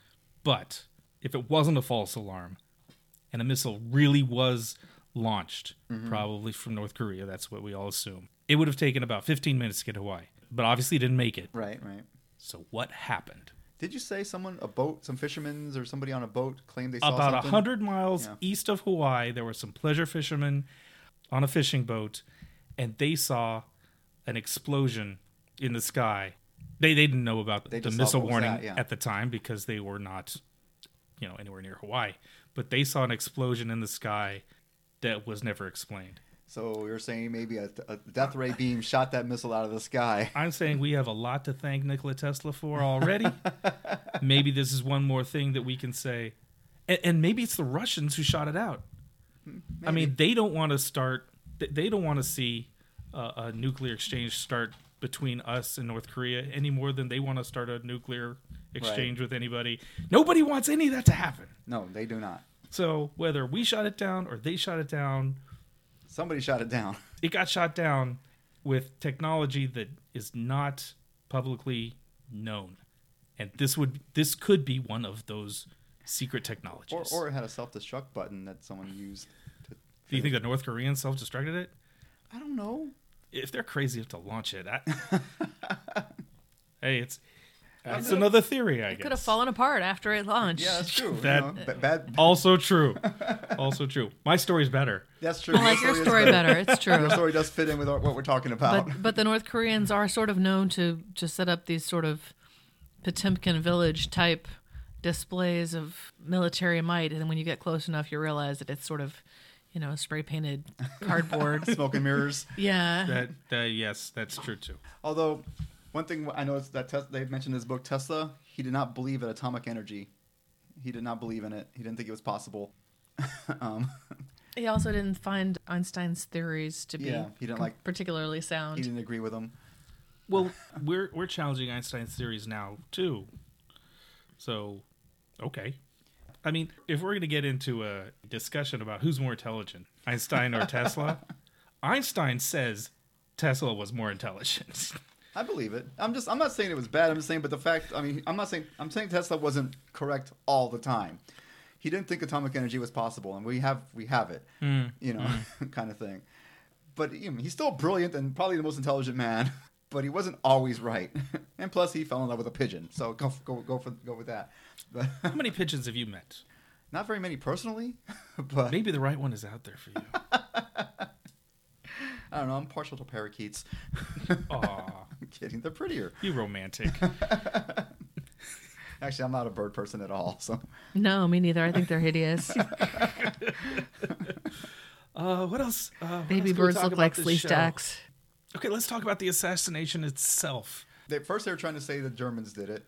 But if it wasn't a false alarm and a missile really was launched, Mm-hmm. probably from North Korea, that's what we all assume, it would have taken about 15 minutes to get to Hawaii. But obviously didn't make it. Right, right. So what happened? Did you say someone, a boat, some fishermen or somebody on a boat claimed they saw something? About a something? 100 miles Yeah. east of Hawaii, there were some pleasure fishermen on a fishing boat, and they saw an explosion in the sky. They, they didn't know about They the missile warning that, yeah. at the time because they were not, you know, anywhere near Hawaii. But they saw an explosion in the sky that was never explained. So you're saying maybe a, a death ray beam shot that missile out of the sky? I'm saying we have a lot to thank Nikola Tesla for already. maybe this is one more thing that we can say, and, and maybe it's the Russians who shot it out. Hmm, I mean, they don't want to start. they- They don't want to see a, a nuclear exchange start between us and North Korea any more than they want to start a nuclear exchange with anybody. Nobody wants any of that to happen. No, they do not. So whether we shot it down or they shot it down, Somebody shot it down. it got shot down with technology that is not publicly known and this would this could be one of those secret Or, technologies or it had a self-destruct button that someone used. To, do you think the north koreans self-destructed it I don't know. if they're crazy enough to launch it I, hey it's that's just- another theory i It could have fallen apart after it launched. Yeah, that's true. That- you know, ba- bad. also true also true my story's better That's true. I like your is story good. better. It's true. Your story does fit in with our- what we're talking about. But but the North Koreans are sort of known to to set up these sort of Potemkin village type displays of military might, and then when you get close enough, you realize that it's sort of you know spray painted cardboard. Smoke and mirrors. yeah. that, that yes that's true too Although, one thing I know is that Tes- they mentioned in his book Tesla, he did not believe in atomic energy. He did not believe in it. He didn't think it was possible. um, He also didn't find Einstein's theories to be Yeah, he didn't like- particularly sound. he didn't agree with them. Well, we're we're challenging Einstein's theories now too. So, okay. I mean, if we're going to get into a discussion about who's more intelligent, Einstein or Tesla, Einstein says Tesla was more intelligent. I believe it. I'm just. I'm not saying it was bad. I'm just saying, but the fact. I mean, I'm not saying. I'm saying Tesla wasn't correct all the time. He didn't think atomic energy was possible, and we have. We have it. Mm. You know, mm. kind of thing. But you know, he's still brilliant and probably the most intelligent man. But he wasn't always right. and plus, he fell in love with a pigeon. So go go go for go with that. But How many pigeons have you met? not very many personally. But Maybe the right one is out there for you. I don't know. I'm partial to parakeets. Aw, I'm kidding. They're prettier. you romantic. Actually, I'm not a bird person at all. So No, me neither. I think they're hideous. Uh, what else? Uh, what else Baby can we birds talk look about like this flea show? stacks. Okay, let's talk about the assassination itself. they, first, they were trying to say the Germans did it.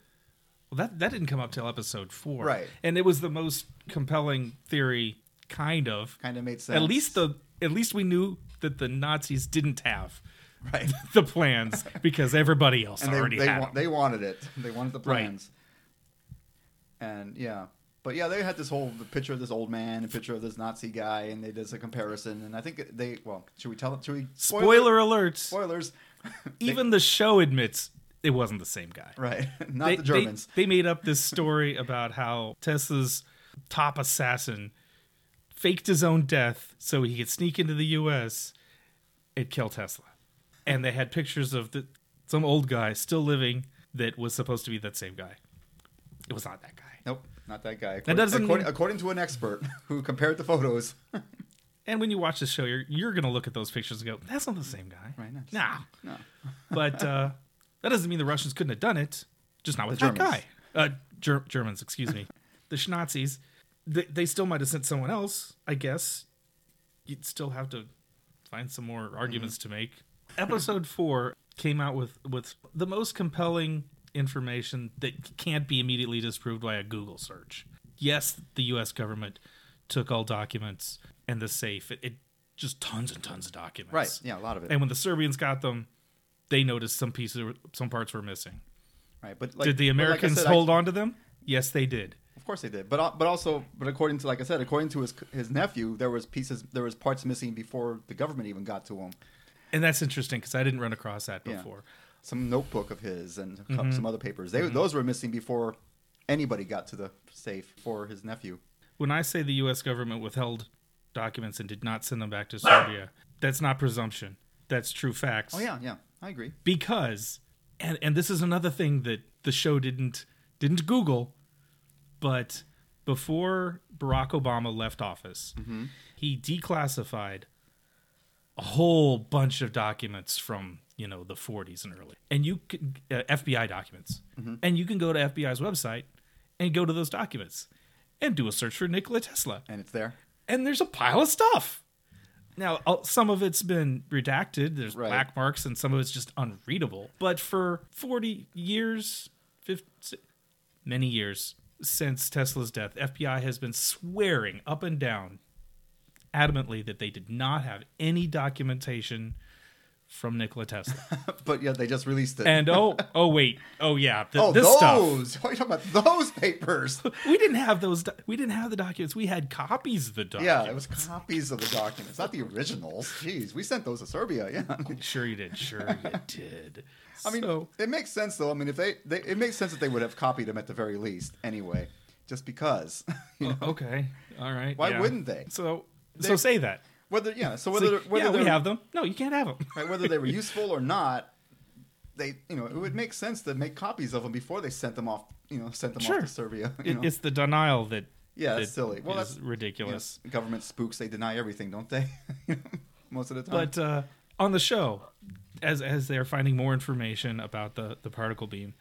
Well, that that didn't come up till episode four, Right. And it was the most compelling theory, kind of. Kind of made sense. At least the at least we knew that the Nazis didn't have right. the plans because everybody else and they already they, had wa- them. they wanted it. They wanted the Right. plans. And yeah, but yeah, they had this whole the picture of this old man, a picture of this Nazi guy, and they did a comparison. And I think they well, should we tell it? Should we Spoiler alert! Spoilers. Even the show admits it wasn't the same guy. right, not They- the they- Germans. They, made up this story about how Tesla's top assassin faked his own death so he could sneak into the U.S. and kill Tesla. And they had pictures of the, some old guy still living that was supposed to be that same guy. It was not that guy. Nope, not that guy. That doesn't according, mean- according to an expert who compared the photos. And when you watch the show, you're you're gonna look at those pictures and go, "That's not the same guy." Right, nice. Nah. No. But uh, that doesn't mean the Russians couldn't have done it. Just not with The that Germans. guy. Uh, Ger- Germans, excuse me. the Schnazis. They, they still might have sent someone else. I guess you'd still have to find some more arguments to make. Episode four came out with with the most compelling information that can't be immediately disproved by a Google search. Yes, the U.S. government took all documents and the safe. It, it just tons and tons of documents. Right. Yeah, a lot of it. And when the Serbians got them, they noticed some pieces, some parts were missing. right. But like, did the but like I Americans I- hold on to them? Yes, they did. Of course they did, but al- but also, but according to like I said, according to his his nephew, there was pieces, there was parts missing before the government even got to him. And that's interesting because I didn't run across that Yeah. before. Some notebook of his and Mm-hmm. some other papers. They those were missing before anybody got to the safe for his nephew. When I say the U.S. government withheld documents and did not send them back to Serbia, that's not presumption. That's true facts. Oh yeah, yeah, I agree. because and and this is another thing that the show didn't didn't google but before barack obama left office he declassified a whole bunch of documents from you know the 40s and early and you can uh, fbi documents and you can go to fbi's website and go to those documents and do a search for nikola tesla And it's there. and there's a pile of stuff. Now, uh, some of it's been redacted. There's Right. black marks, and some of it's just unreadable. But for 40 years, 50, many years since Tesla's death, FBI has been swearing up and down, adamantly, that they did not have any documentation from Nikola Tesla. but yeah, they just released it. and oh, oh wait, oh yeah, th- oh, this those! stuff. What are you talking about? Those papers? We didn't have those. Do- we didn't have the documents. We had copies of the documents. yeah, it was copies of the documents, not the originals. Jeez, we sent those to Serbia. Yeah. Sure you did. Sure you did. I mean, So- it makes sense though. I mean, if they, they, it makes sense that they would have copied them at the very least, anyway, just because. you know? okay, all right. Why yeah. wouldn't they? So, They- so say that. Whether yeah, so whether like, whether yeah, we have them. No, you can't have them. right, whether they were useful or not, they you know it would make sense to make copies of them before they sent them off. You know, sent them Sure. off to Serbia. You It, know? it's the denial that yeah, that it's silly. Well, is that's you know, ridiculous. government spooks. They deny everything, don't they? Most of the time. But uh, on the show, as as they're finding more information about the the particle beam,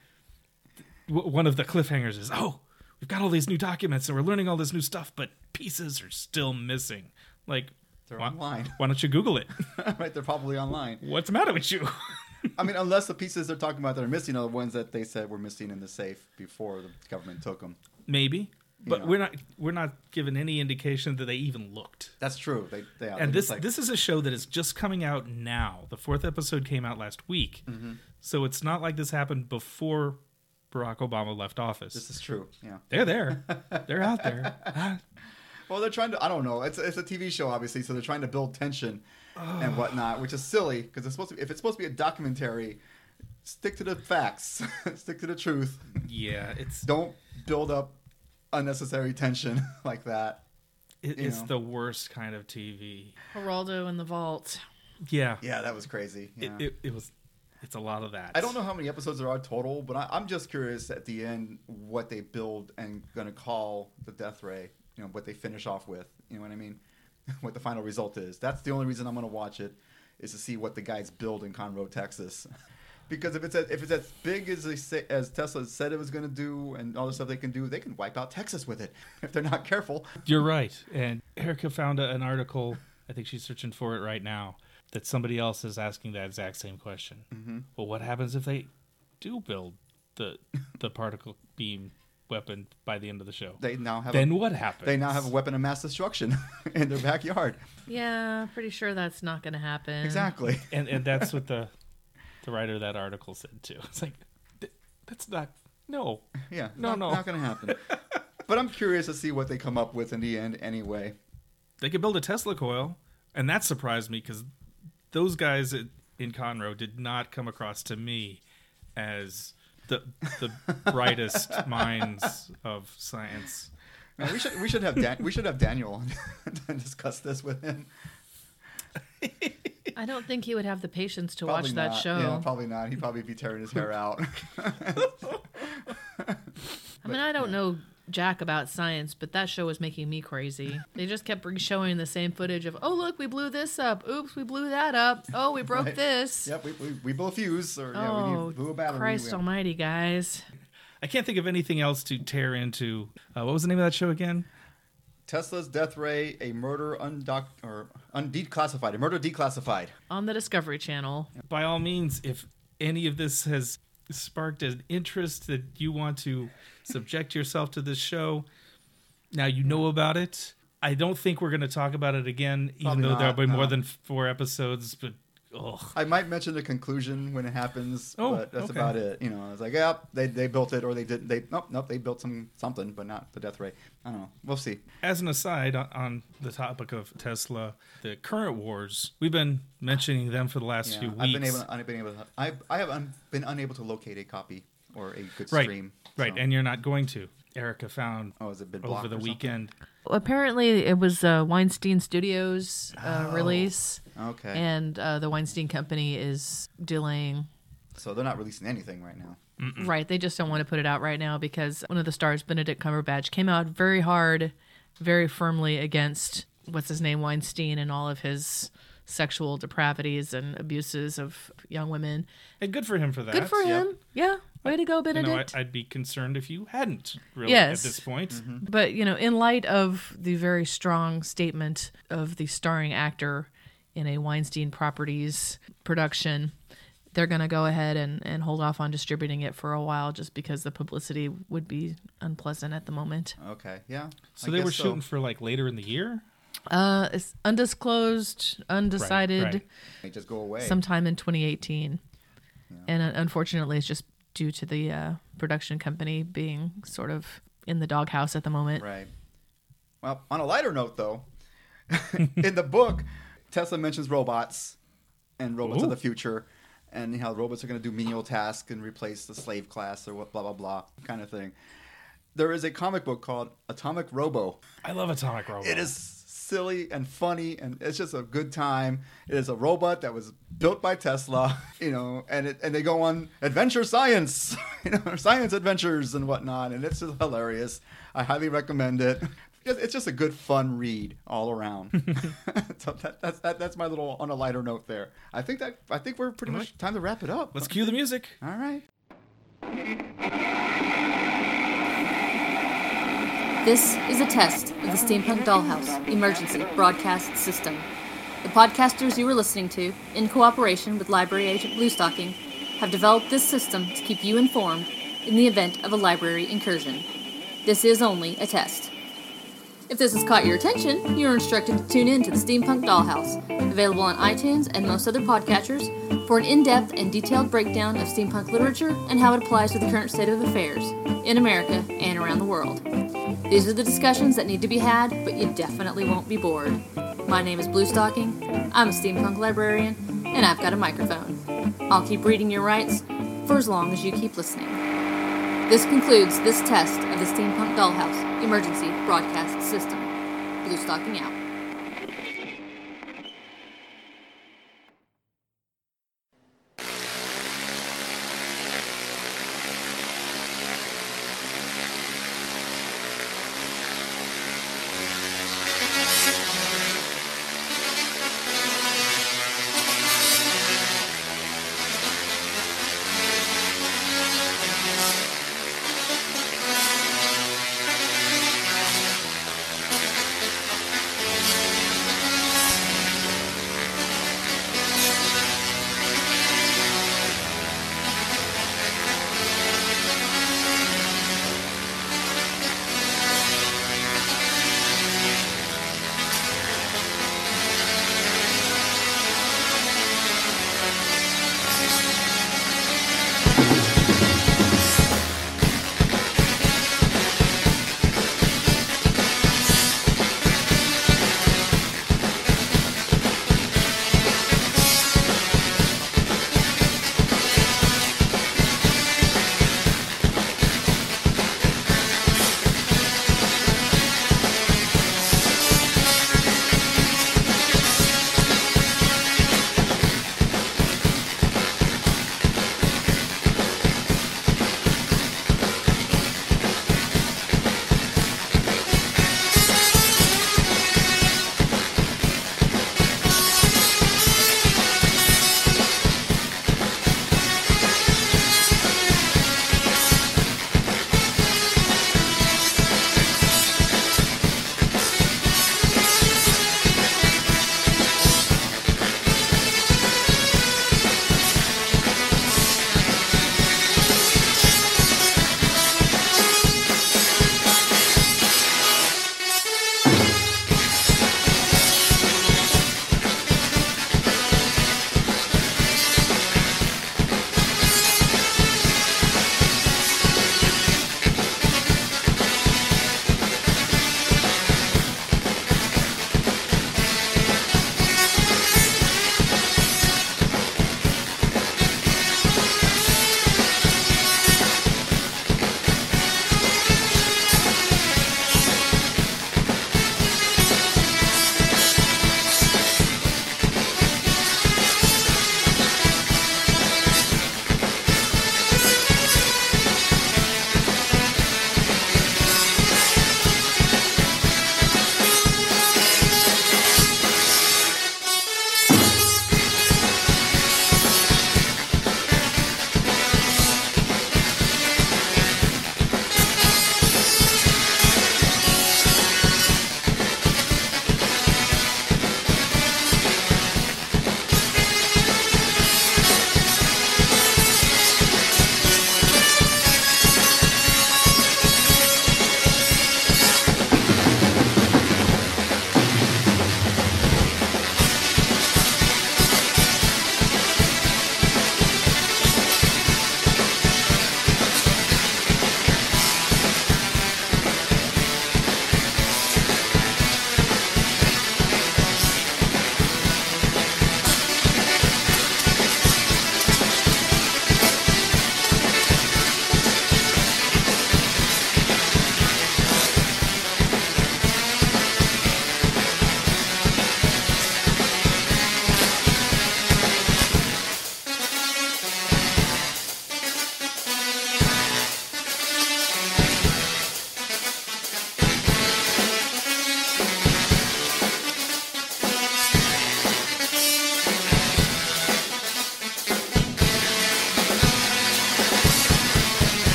w- one of the cliffhangers is, "Oh, we've got all these new documents and we're learning all this new stuff, but pieces are still missing." Like, They're why, online. why don't you Google it? right, they're probably online. What's the matter with you? I mean, unless the pieces they're talking about that are missing are the ones that they said were missing in the safe before the government took them. Maybe, but know. we're not we're not given any indication that they even looked. That's true. They, they and this like, this is a show that is just coming out now. The fourth episode came out last week, mm-hmm. so it's not like this happened before Barack Obama left office. this is true. Yeah. They're there, they're out there. Well, they're trying to. I don't know. It's it's a TV show, obviously, so they're trying to build tension and whatnot, which is silly because it's supposed to. Be, if it's supposed to be a documentary, stick to the facts, stick to the truth. yeah, it's Don't build up unnecessary tension like that. it, it's know. the worst kind of TV. Geraldo in the vault. Yeah, Yeah, that was crazy. Yeah. It, it it was. It's a lot of that. I don't know how many episodes there are total, but I, I'm just curious at the end what they build and gonna call the death ray. You know what they finish off with. You know what I mean? what the final result is. That's the only reason I'm gonna watch it, is to see what the guys build in Conroe, Texas. because if it's as, if it's as big as they say, as Tesla said it was gonna do, and all the stuff they can do, they can wipe out Texas with it if they're not careful. You're right. And Erica found a, an article. I think she's searching for it right now. That somebody else is asking that exact same question. Mm-hmm. Well, what happens if they do build the the particle beam weapon by the end of the show? They now have then a, what happens? they now have a weapon of mass destruction in their backyard. Yeah, pretty sure that's not going to happen. Exactly. and and that's what the the writer of that article said too. It's like that's not no. Yeah. No, not, no. Not going to happen. but I'm curious to see what they come up with in the end anyway. They could build a Tesla coil, and that surprised me because those guys at, in Conroe did not come across to me as the the brightest minds of science. Man, we should we should have Dan- we should have Daniel and discuss this with him. I don't think he would have the patience to Probably watch that show. Yeah, probably not. He'd probably be tearing his hair out. I mean, I don't know Jack about science, but that show was making me crazy. They just kept showing the same footage of, oh look, we blew this up. Oops, we blew that up. Oh, we broke Right. this. Yep, we, we, we blew a fuse, or yeah, we Oh, need, blew a battery. Christ we- Almighty, guys! I can't think of anything else to tear into. Uh, what was the name of that show again? Tesla's death ray, a murder undoc or undeclassified, a murder declassified. On the Discovery Channel. By all means, if any of this has sparked an interest that you want to subject yourself to this show, now you know about it. I don't think we're going to talk about it again, even Probably though there'll be more than four episodes. But oh, I might mention the conclusion when it happens, Oh, but that's okay. about it. You know, I was like, yeah, they, they built it, or they didn't. They nope, nope, they built some something, but not the death ray. I don't know. We'll see. as an aside on, the topic of Tesla, the current wars, we've been mentioning them for the last Yeah, few weeks. I've been able, I've been able, to, I, I have un, been unable to locate a copy or a good right, stream. right, so- and you're not going to. Erica found oh, has it been over the or something? weekend. Apparently, it was uh, Weinstein Studios uh, Oh. release, Okay, and uh, the Weinstein Company is delaying. so they're not releasing anything right now. Right, they just don't want to put it out right now because one of the stars, Benedict Cumberbatch, came out very hard, very firmly against what's his name Weinstein and all of his sexual depravities and abuses of young women. And good for him for that. Good for Yep. him. Yeah, way to go, You know, Benedict. I, I'd be concerned if you hadn't really Yes. at this point. Mm-hmm. But you know, in light of the very strong statement of the starring actor in a Weinstein Properties production, they're going to go ahead and, and hold off on distributing it for a while just because the publicity would be unpleasant at the moment. Okay, yeah. So I they were guess shooting for like later in the year. Uh, it's undisclosed, undecided, right. They just go away. sometime in 2018. And uh, unfortunately, it's just due to the uh, production company being sort of in the doghouse at the moment. Right. Well, on a lighter note, though, in the book, Tesla mentions robots and robots Ooh. of the future, and how robots are going to do menial tasks and replace the slave class or what, blah blah blah kind of thing. There is a comic book called Atomic Robo. I love Atomic Robo. It is silly and funny, and it's just a good time. It is a robot that was built by Tesla, you know, and it, and they go on adventure science, you know, science adventures and whatnot, and it's just hilarious. I highly recommend it. It's just a good, fun read all around. so that, that's that, that's my little on a lighter note there. I think that I think we're pretty much time to wrap it up. Let's cue the music. All right. This is a test of the Steampunk Dollhouse Emergency Broadcast System. The podcasters you are listening to, in cooperation with Library Agent Bluestocking, have developed this system to keep you informed in the event of a library incursion. This is only a test. If this has caught your attention, you are instructed to tune in to the Steampunk Dollhouse, available on iTunes and most other podcatchers, for an in depth and detailed breakdown of steampunk literature and how it applies to the current state of affairs in America and around the world. These are the discussions that need to be had, but you definitely won't be bored. My name is Bluestocking, I'm a steampunk librarian, and I've got a microphone. I'll keep reading your rights for as long as you keep listening. This concludes this test of the Steampunk Dollhouse Emergency Broadcast System. Bluestocking out.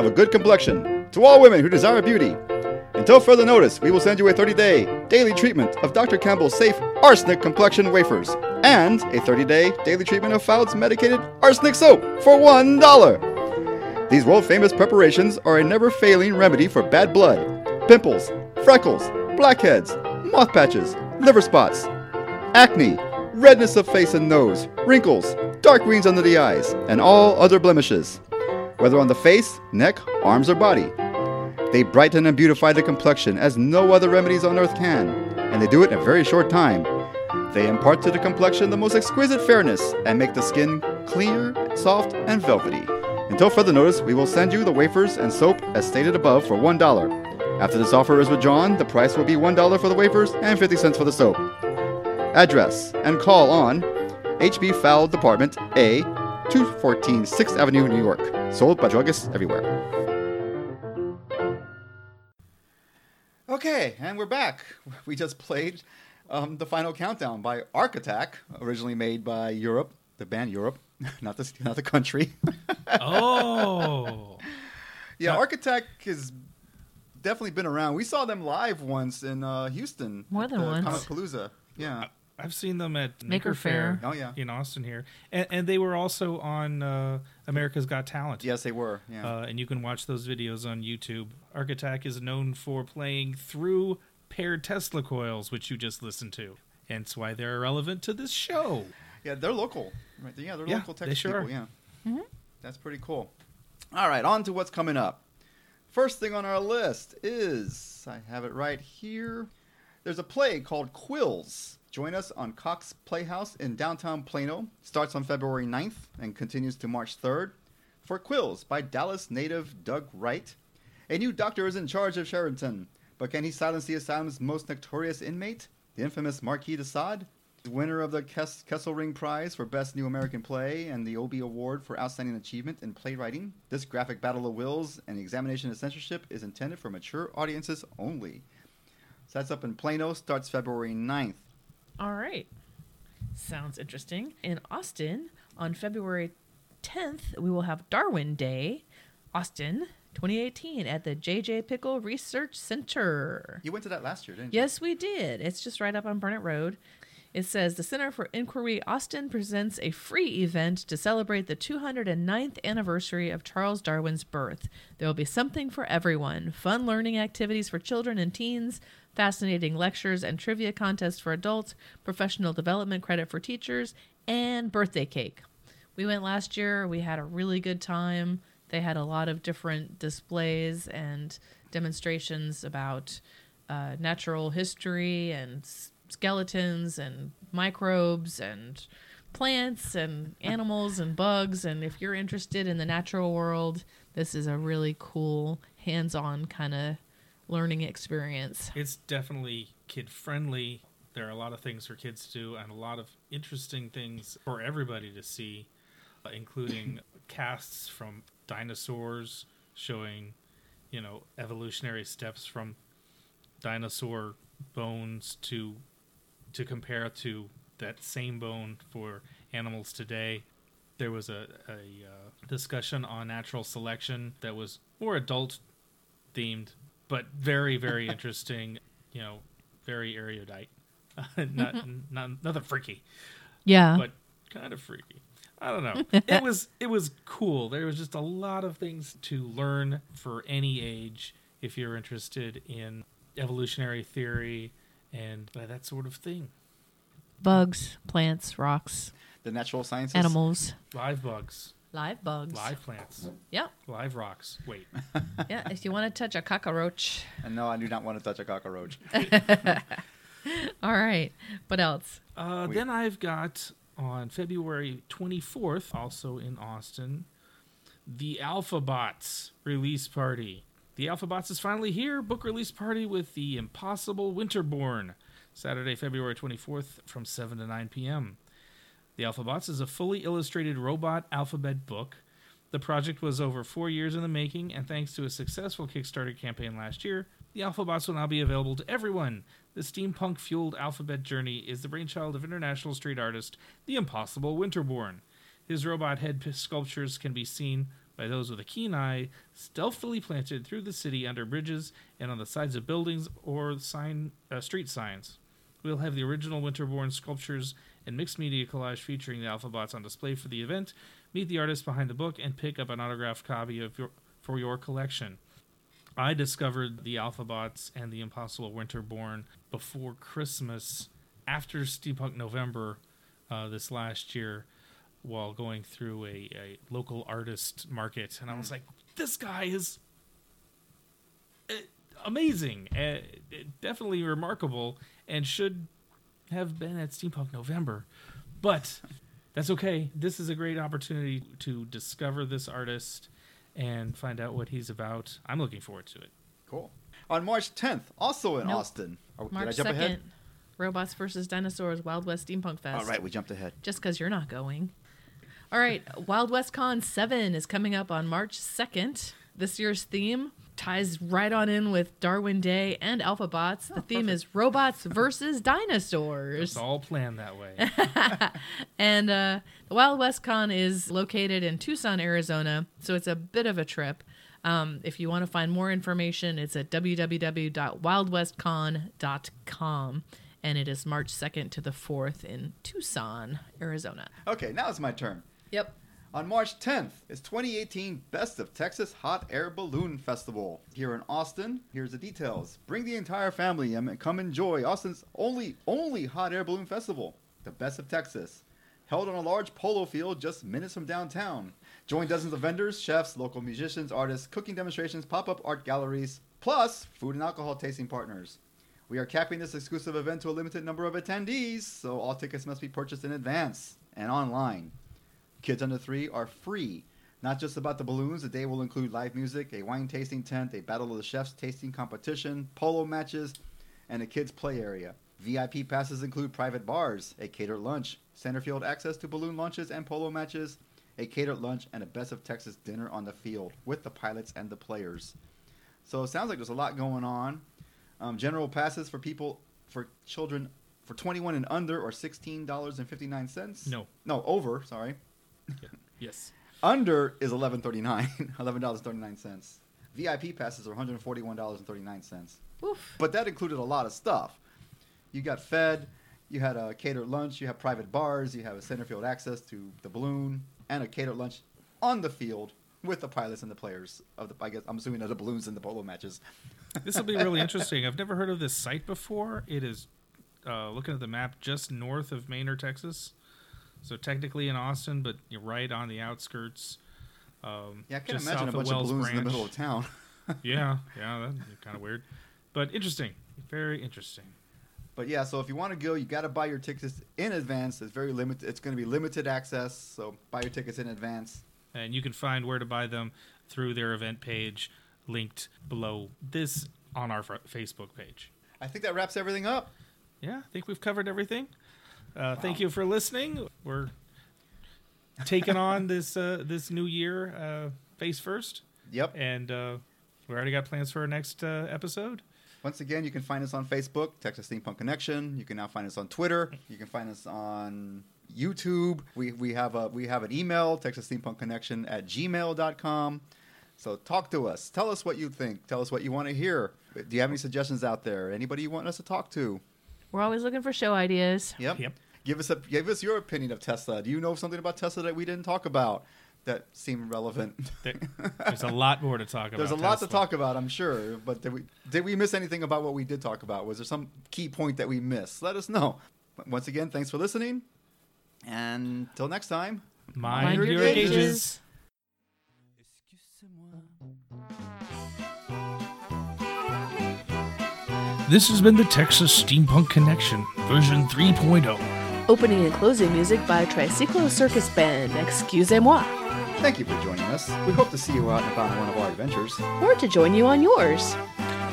Of a good complexion. To all women who desire beauty. Until further notice, we will send you a 30 day daily treatment of Dr. Campbell's safe arsenic complexion wafers and a 30 day daily treatment of Fould's medicated arsenic soap for $1. These world famous preparations are a never failing remedy for bad blood, pimples, freckles, blackheads, moth patches, liver spots, acne, redness of face and nose, wrinkles, dark greens under the eyes, and all other blemishes, whether on the face, neck, arms, or body. They brighten and beautify the complexion as no other remedies on earth can, and they do it in a very short time. They impart to the complexion the most exquisite fairness and make the skin clear, soft, and velvety. Until further notice, we will send you the wafers and soap as stated above for $1. After this offer is withdrawn, the price will be $1 for the wafers and 50 cents for the soap. Address and call on HB Fould Department A, 214 6th Avenue, New York. Sold by druggists everywhere. Okay, and we're back. We just played um, the final countdown by Arc Attack, originally made by Europe, the band Europe, not the not the country. Oh, yeah, Arc Attack has definitely been around. We saw them live once in uh, Houston. More than the once. Comicpalooza. Yeah. I've seen them at Maker Maker Fair. Faire. Oh yeah. in Austin here, and, and they were also on uh, America's Got Talent. Yes, they were. Yeah. Uh, and you can watch those videos on YouTube. Arc Attack is known for playing through paired Tesla coils, which you just listened to. Hence why they're relevant to this show. Yeah, they're local. Right. Yeah, they're Yeah, local they Texas sure people. are. Yeah. That's pretty cool. All right, on to what's coming up. First thing on our list is I have it right here. There's a play called Quills. Join us on Cox Playhouse in downtown Plano. Starts on February 9th and continues to March 3rd. For Quills by Dallas native Doug Wright. A new doctor is in charge of Charenton, but can he silence the asylum's most notorious inmate, the infamous Marquis de Sade? Winner of the Kes- Kesselring Prize for Best New American Play and the Obie Award for Outstanding Achievement in Playwriting, this graphic battle of wills and examination of censorship is intended for mature audiences only. Sets up in Plano, starts February 9th. All right. Sounds interesting. In Austin, on February 10th, we will have Darwin Day, Austin 2018, at the JJ Pickle Research Center. You went to that last year, didn't you? Yes, we did. It's just right up on Burnet Road. It says the Center for Inquiry Austin presents a free event to celebrate the 209th anniversary of Charles Darwin's birth. There will be something for everyone fun learning activities for children and teens, fascinating lectures and trivia contests for adults, professional development credit for teachers, and birthday cake. We went last year. We had a really good time. They had a lot of different displays and demonstrations about uh, natural history and skeletons and microbes and plants and animals and bugs. And if you're interested in the natural world, this is a really cool, hands on kind of learning experience. It's definitely kid friendly. There are a lot of things for kids to do and a lot of interesting things for everybody to see, uh, including casts from dinosaurs showing, you know, evolutionary steps from dinosaur bones to to compare to that same bone for animals today. There was a, a uh, discussion on natural selection that was more adult themed, but very, very interesting. You know, very erudite. not, not nothing freaky, Yeah. but kind of freaky. I don't know. It was it was cool. There was just a lot of things to learn for any age if you're interested in evolutionary theory and that sort of thing. Bugs, plants, rocks, The natural sciences. animals, Live bugs, live bugs. live plants, Yeah. live rocks. Wait, Yeah. if you want to touch a cockroach. And no, I do not want to touch a cockroach. All right. What else? Uh, Wait. then I've got on February 24th, also in Austin, the Alphabots release party. The Alphabots is finally here. Book release party with the Impossible Winterborn. Saturday, February 24th from 7 to 9 p.m. The Alphabots is a fully illustrated robot alphabet book. The project was over four years in the making, and thanks to a successful Kickstarter campaign last year, the Alphabots will now be available to everyone. The steampunk fueled alphabet journey is the brainchild of international street artist The Impossible Winterborn. His robot head sculptures can be seen by those with a keen eye, stealthily planted through the city under bridges and on the sides of buildings or sign uh, street signs. We'll have the original Winterborn sculptures and mixed media collage featuring the Alphabots on display for the event. Meet the artist behind the book and pick up an autographed copy of your, for your collection. I discovered the Alphabots and the Impossible Winterborn before Christmas, after Steampunk November uh, this last year, while going through a, a local artist market, and I was like, "This guy is uh, amazing, uh, definitely remarkable, and should have been at Steampunk November." But that's okay. This is a great opportunity to discover this artist and find out what he's about. I'm looking forward to it. Cool. On March 10th, also in Nope. Austin. Oh, did I March jump 2nd, ahead? Robots versus Dinosaurs Wild West Steampunk Fest. All right, we jumped ahead. Just because you're not going. All right, Wild West Con 7 is coming up on March 2nd. This year's theme ties right on in with Darwin Day and Alphabots. The theme is robots versus dinosaurs. It's all planned that way. And uh, the Wild West Con is located in Tucson, Arizona, so it's a bit of a trip. Um, if you want to find more information, it's at www.wildwestcon.com, and it is March 2nd to the 4th in Tucson, Arizona. Okay, now it's my turn. Yep. On March 10th is 2018 Best of Texas Hot Air Balloon Festival here in Austin. Here's the details. Bring the entire family and come enjoy Austin's only only hot air balloon festival, the Best of Texas, held on a large polo field just minutes from downtown. Join dozens of vendors, chefs, local musicians, artists, cooking demonstrations, pop-up art galleries, plus food and alcohol tasting partners. We are capping this exclusive event to a limited number of attendees, so all tickets must be purchased in advance and online. Kids under three are free. Not just about the balloons, the day will include live music, a wine tasting tent, a Battle of the Chefs tasting competition, polo matches, and a kids' play area. VIP passes include private bars, a catered lunch, center field access to balloon launches and polo matches, a catered lunch, and a Best of Texas dinner on the field with the pilots and the players. So it sounds like there's a lot going on. Um, general passes for people, for children, for 21 and under, or $16.59. No. No, over, sorry. Yes. Under is eleven thirty nine, eleven dollars thirty nine cents. VIP passes are one hundred forty one dollars and thirty nine cents. But that included a lot of stuff. You got fed, you had a catered lunch, you have private bars, you have a center field access to the balloon, and a catered lunch on the field with the pilots and the players of the. I guess I'm assuming of the balloons and the polo matches. This will be really interesting. I've never heard of this site before. It is uh, looking at the map just north of Manor, Texas. So technically in Austin, but you're right on the outskirts. Um, Yeah, I can imagine a bunch Wells of balloons in the middle of town. yeah, yeah, that's kind of weird, but interesting. Very interesting. But yeah, so if you want to go, you got to buy your tickets in advance. It's very limited. It's going to be limited access, so buy your tickets in advance. And you can find where to buy them through their event page, linked below this on our Facebook page. I think that wraps everything up. Yeah, I think we've covered everything. Uh, Thank you for listening. We're taking on this uh, this new year uh, face first, Yep. and uh, we already got plans for our next uh, episode. Once again, you can find us on Facebook, Texas Steampunk Connection. You can now find us on Twitter. You can find us on YouTube. We, we have a we have an email, Texas Steampunk Connection at gmail.com. So talk to us. Tell us what you think. Tell us what you want to hear. Do you have any suggestions out there? Anybody you want us to talk to? We're always looking for show ideas. Yep. Yep. Give us a give us your opinion of Tesla. Do you know something about Tesla that we didn't talk about that seemed relevant? There- There's a lot more to talk about. There's a lot to talk about, I'm sure. But did we did we miss anything about what we did talk about? Was there some key point that we missed? Let us know. But once again, thanks for listening. And till next time. Mind, Mind your your gauges. This has been the Texas Steampunk Connection, version oh. 3.0. Opening and closing music by Tricyclo Circus Band, excusez-moi, Thank you for joining us. We hope to see you out and about on one of our adventures. or to join you on yours.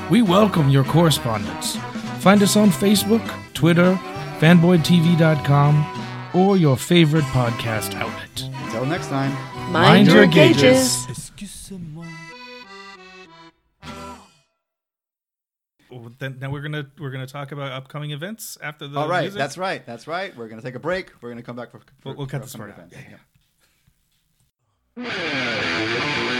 We welcome your correspondence. Find us on Facebook, Twitter, fanboydtv.com, or your favorite podcast outlet. Until next time. Mind, Mind your your gauges. Well, Then, now we're gonna we're gonna talk about upcoming events after the All right, music? that's right. That's right. We're gonna take a break. We're gonna come back for. for We'll- we'll cut for this part out. events. Yeah.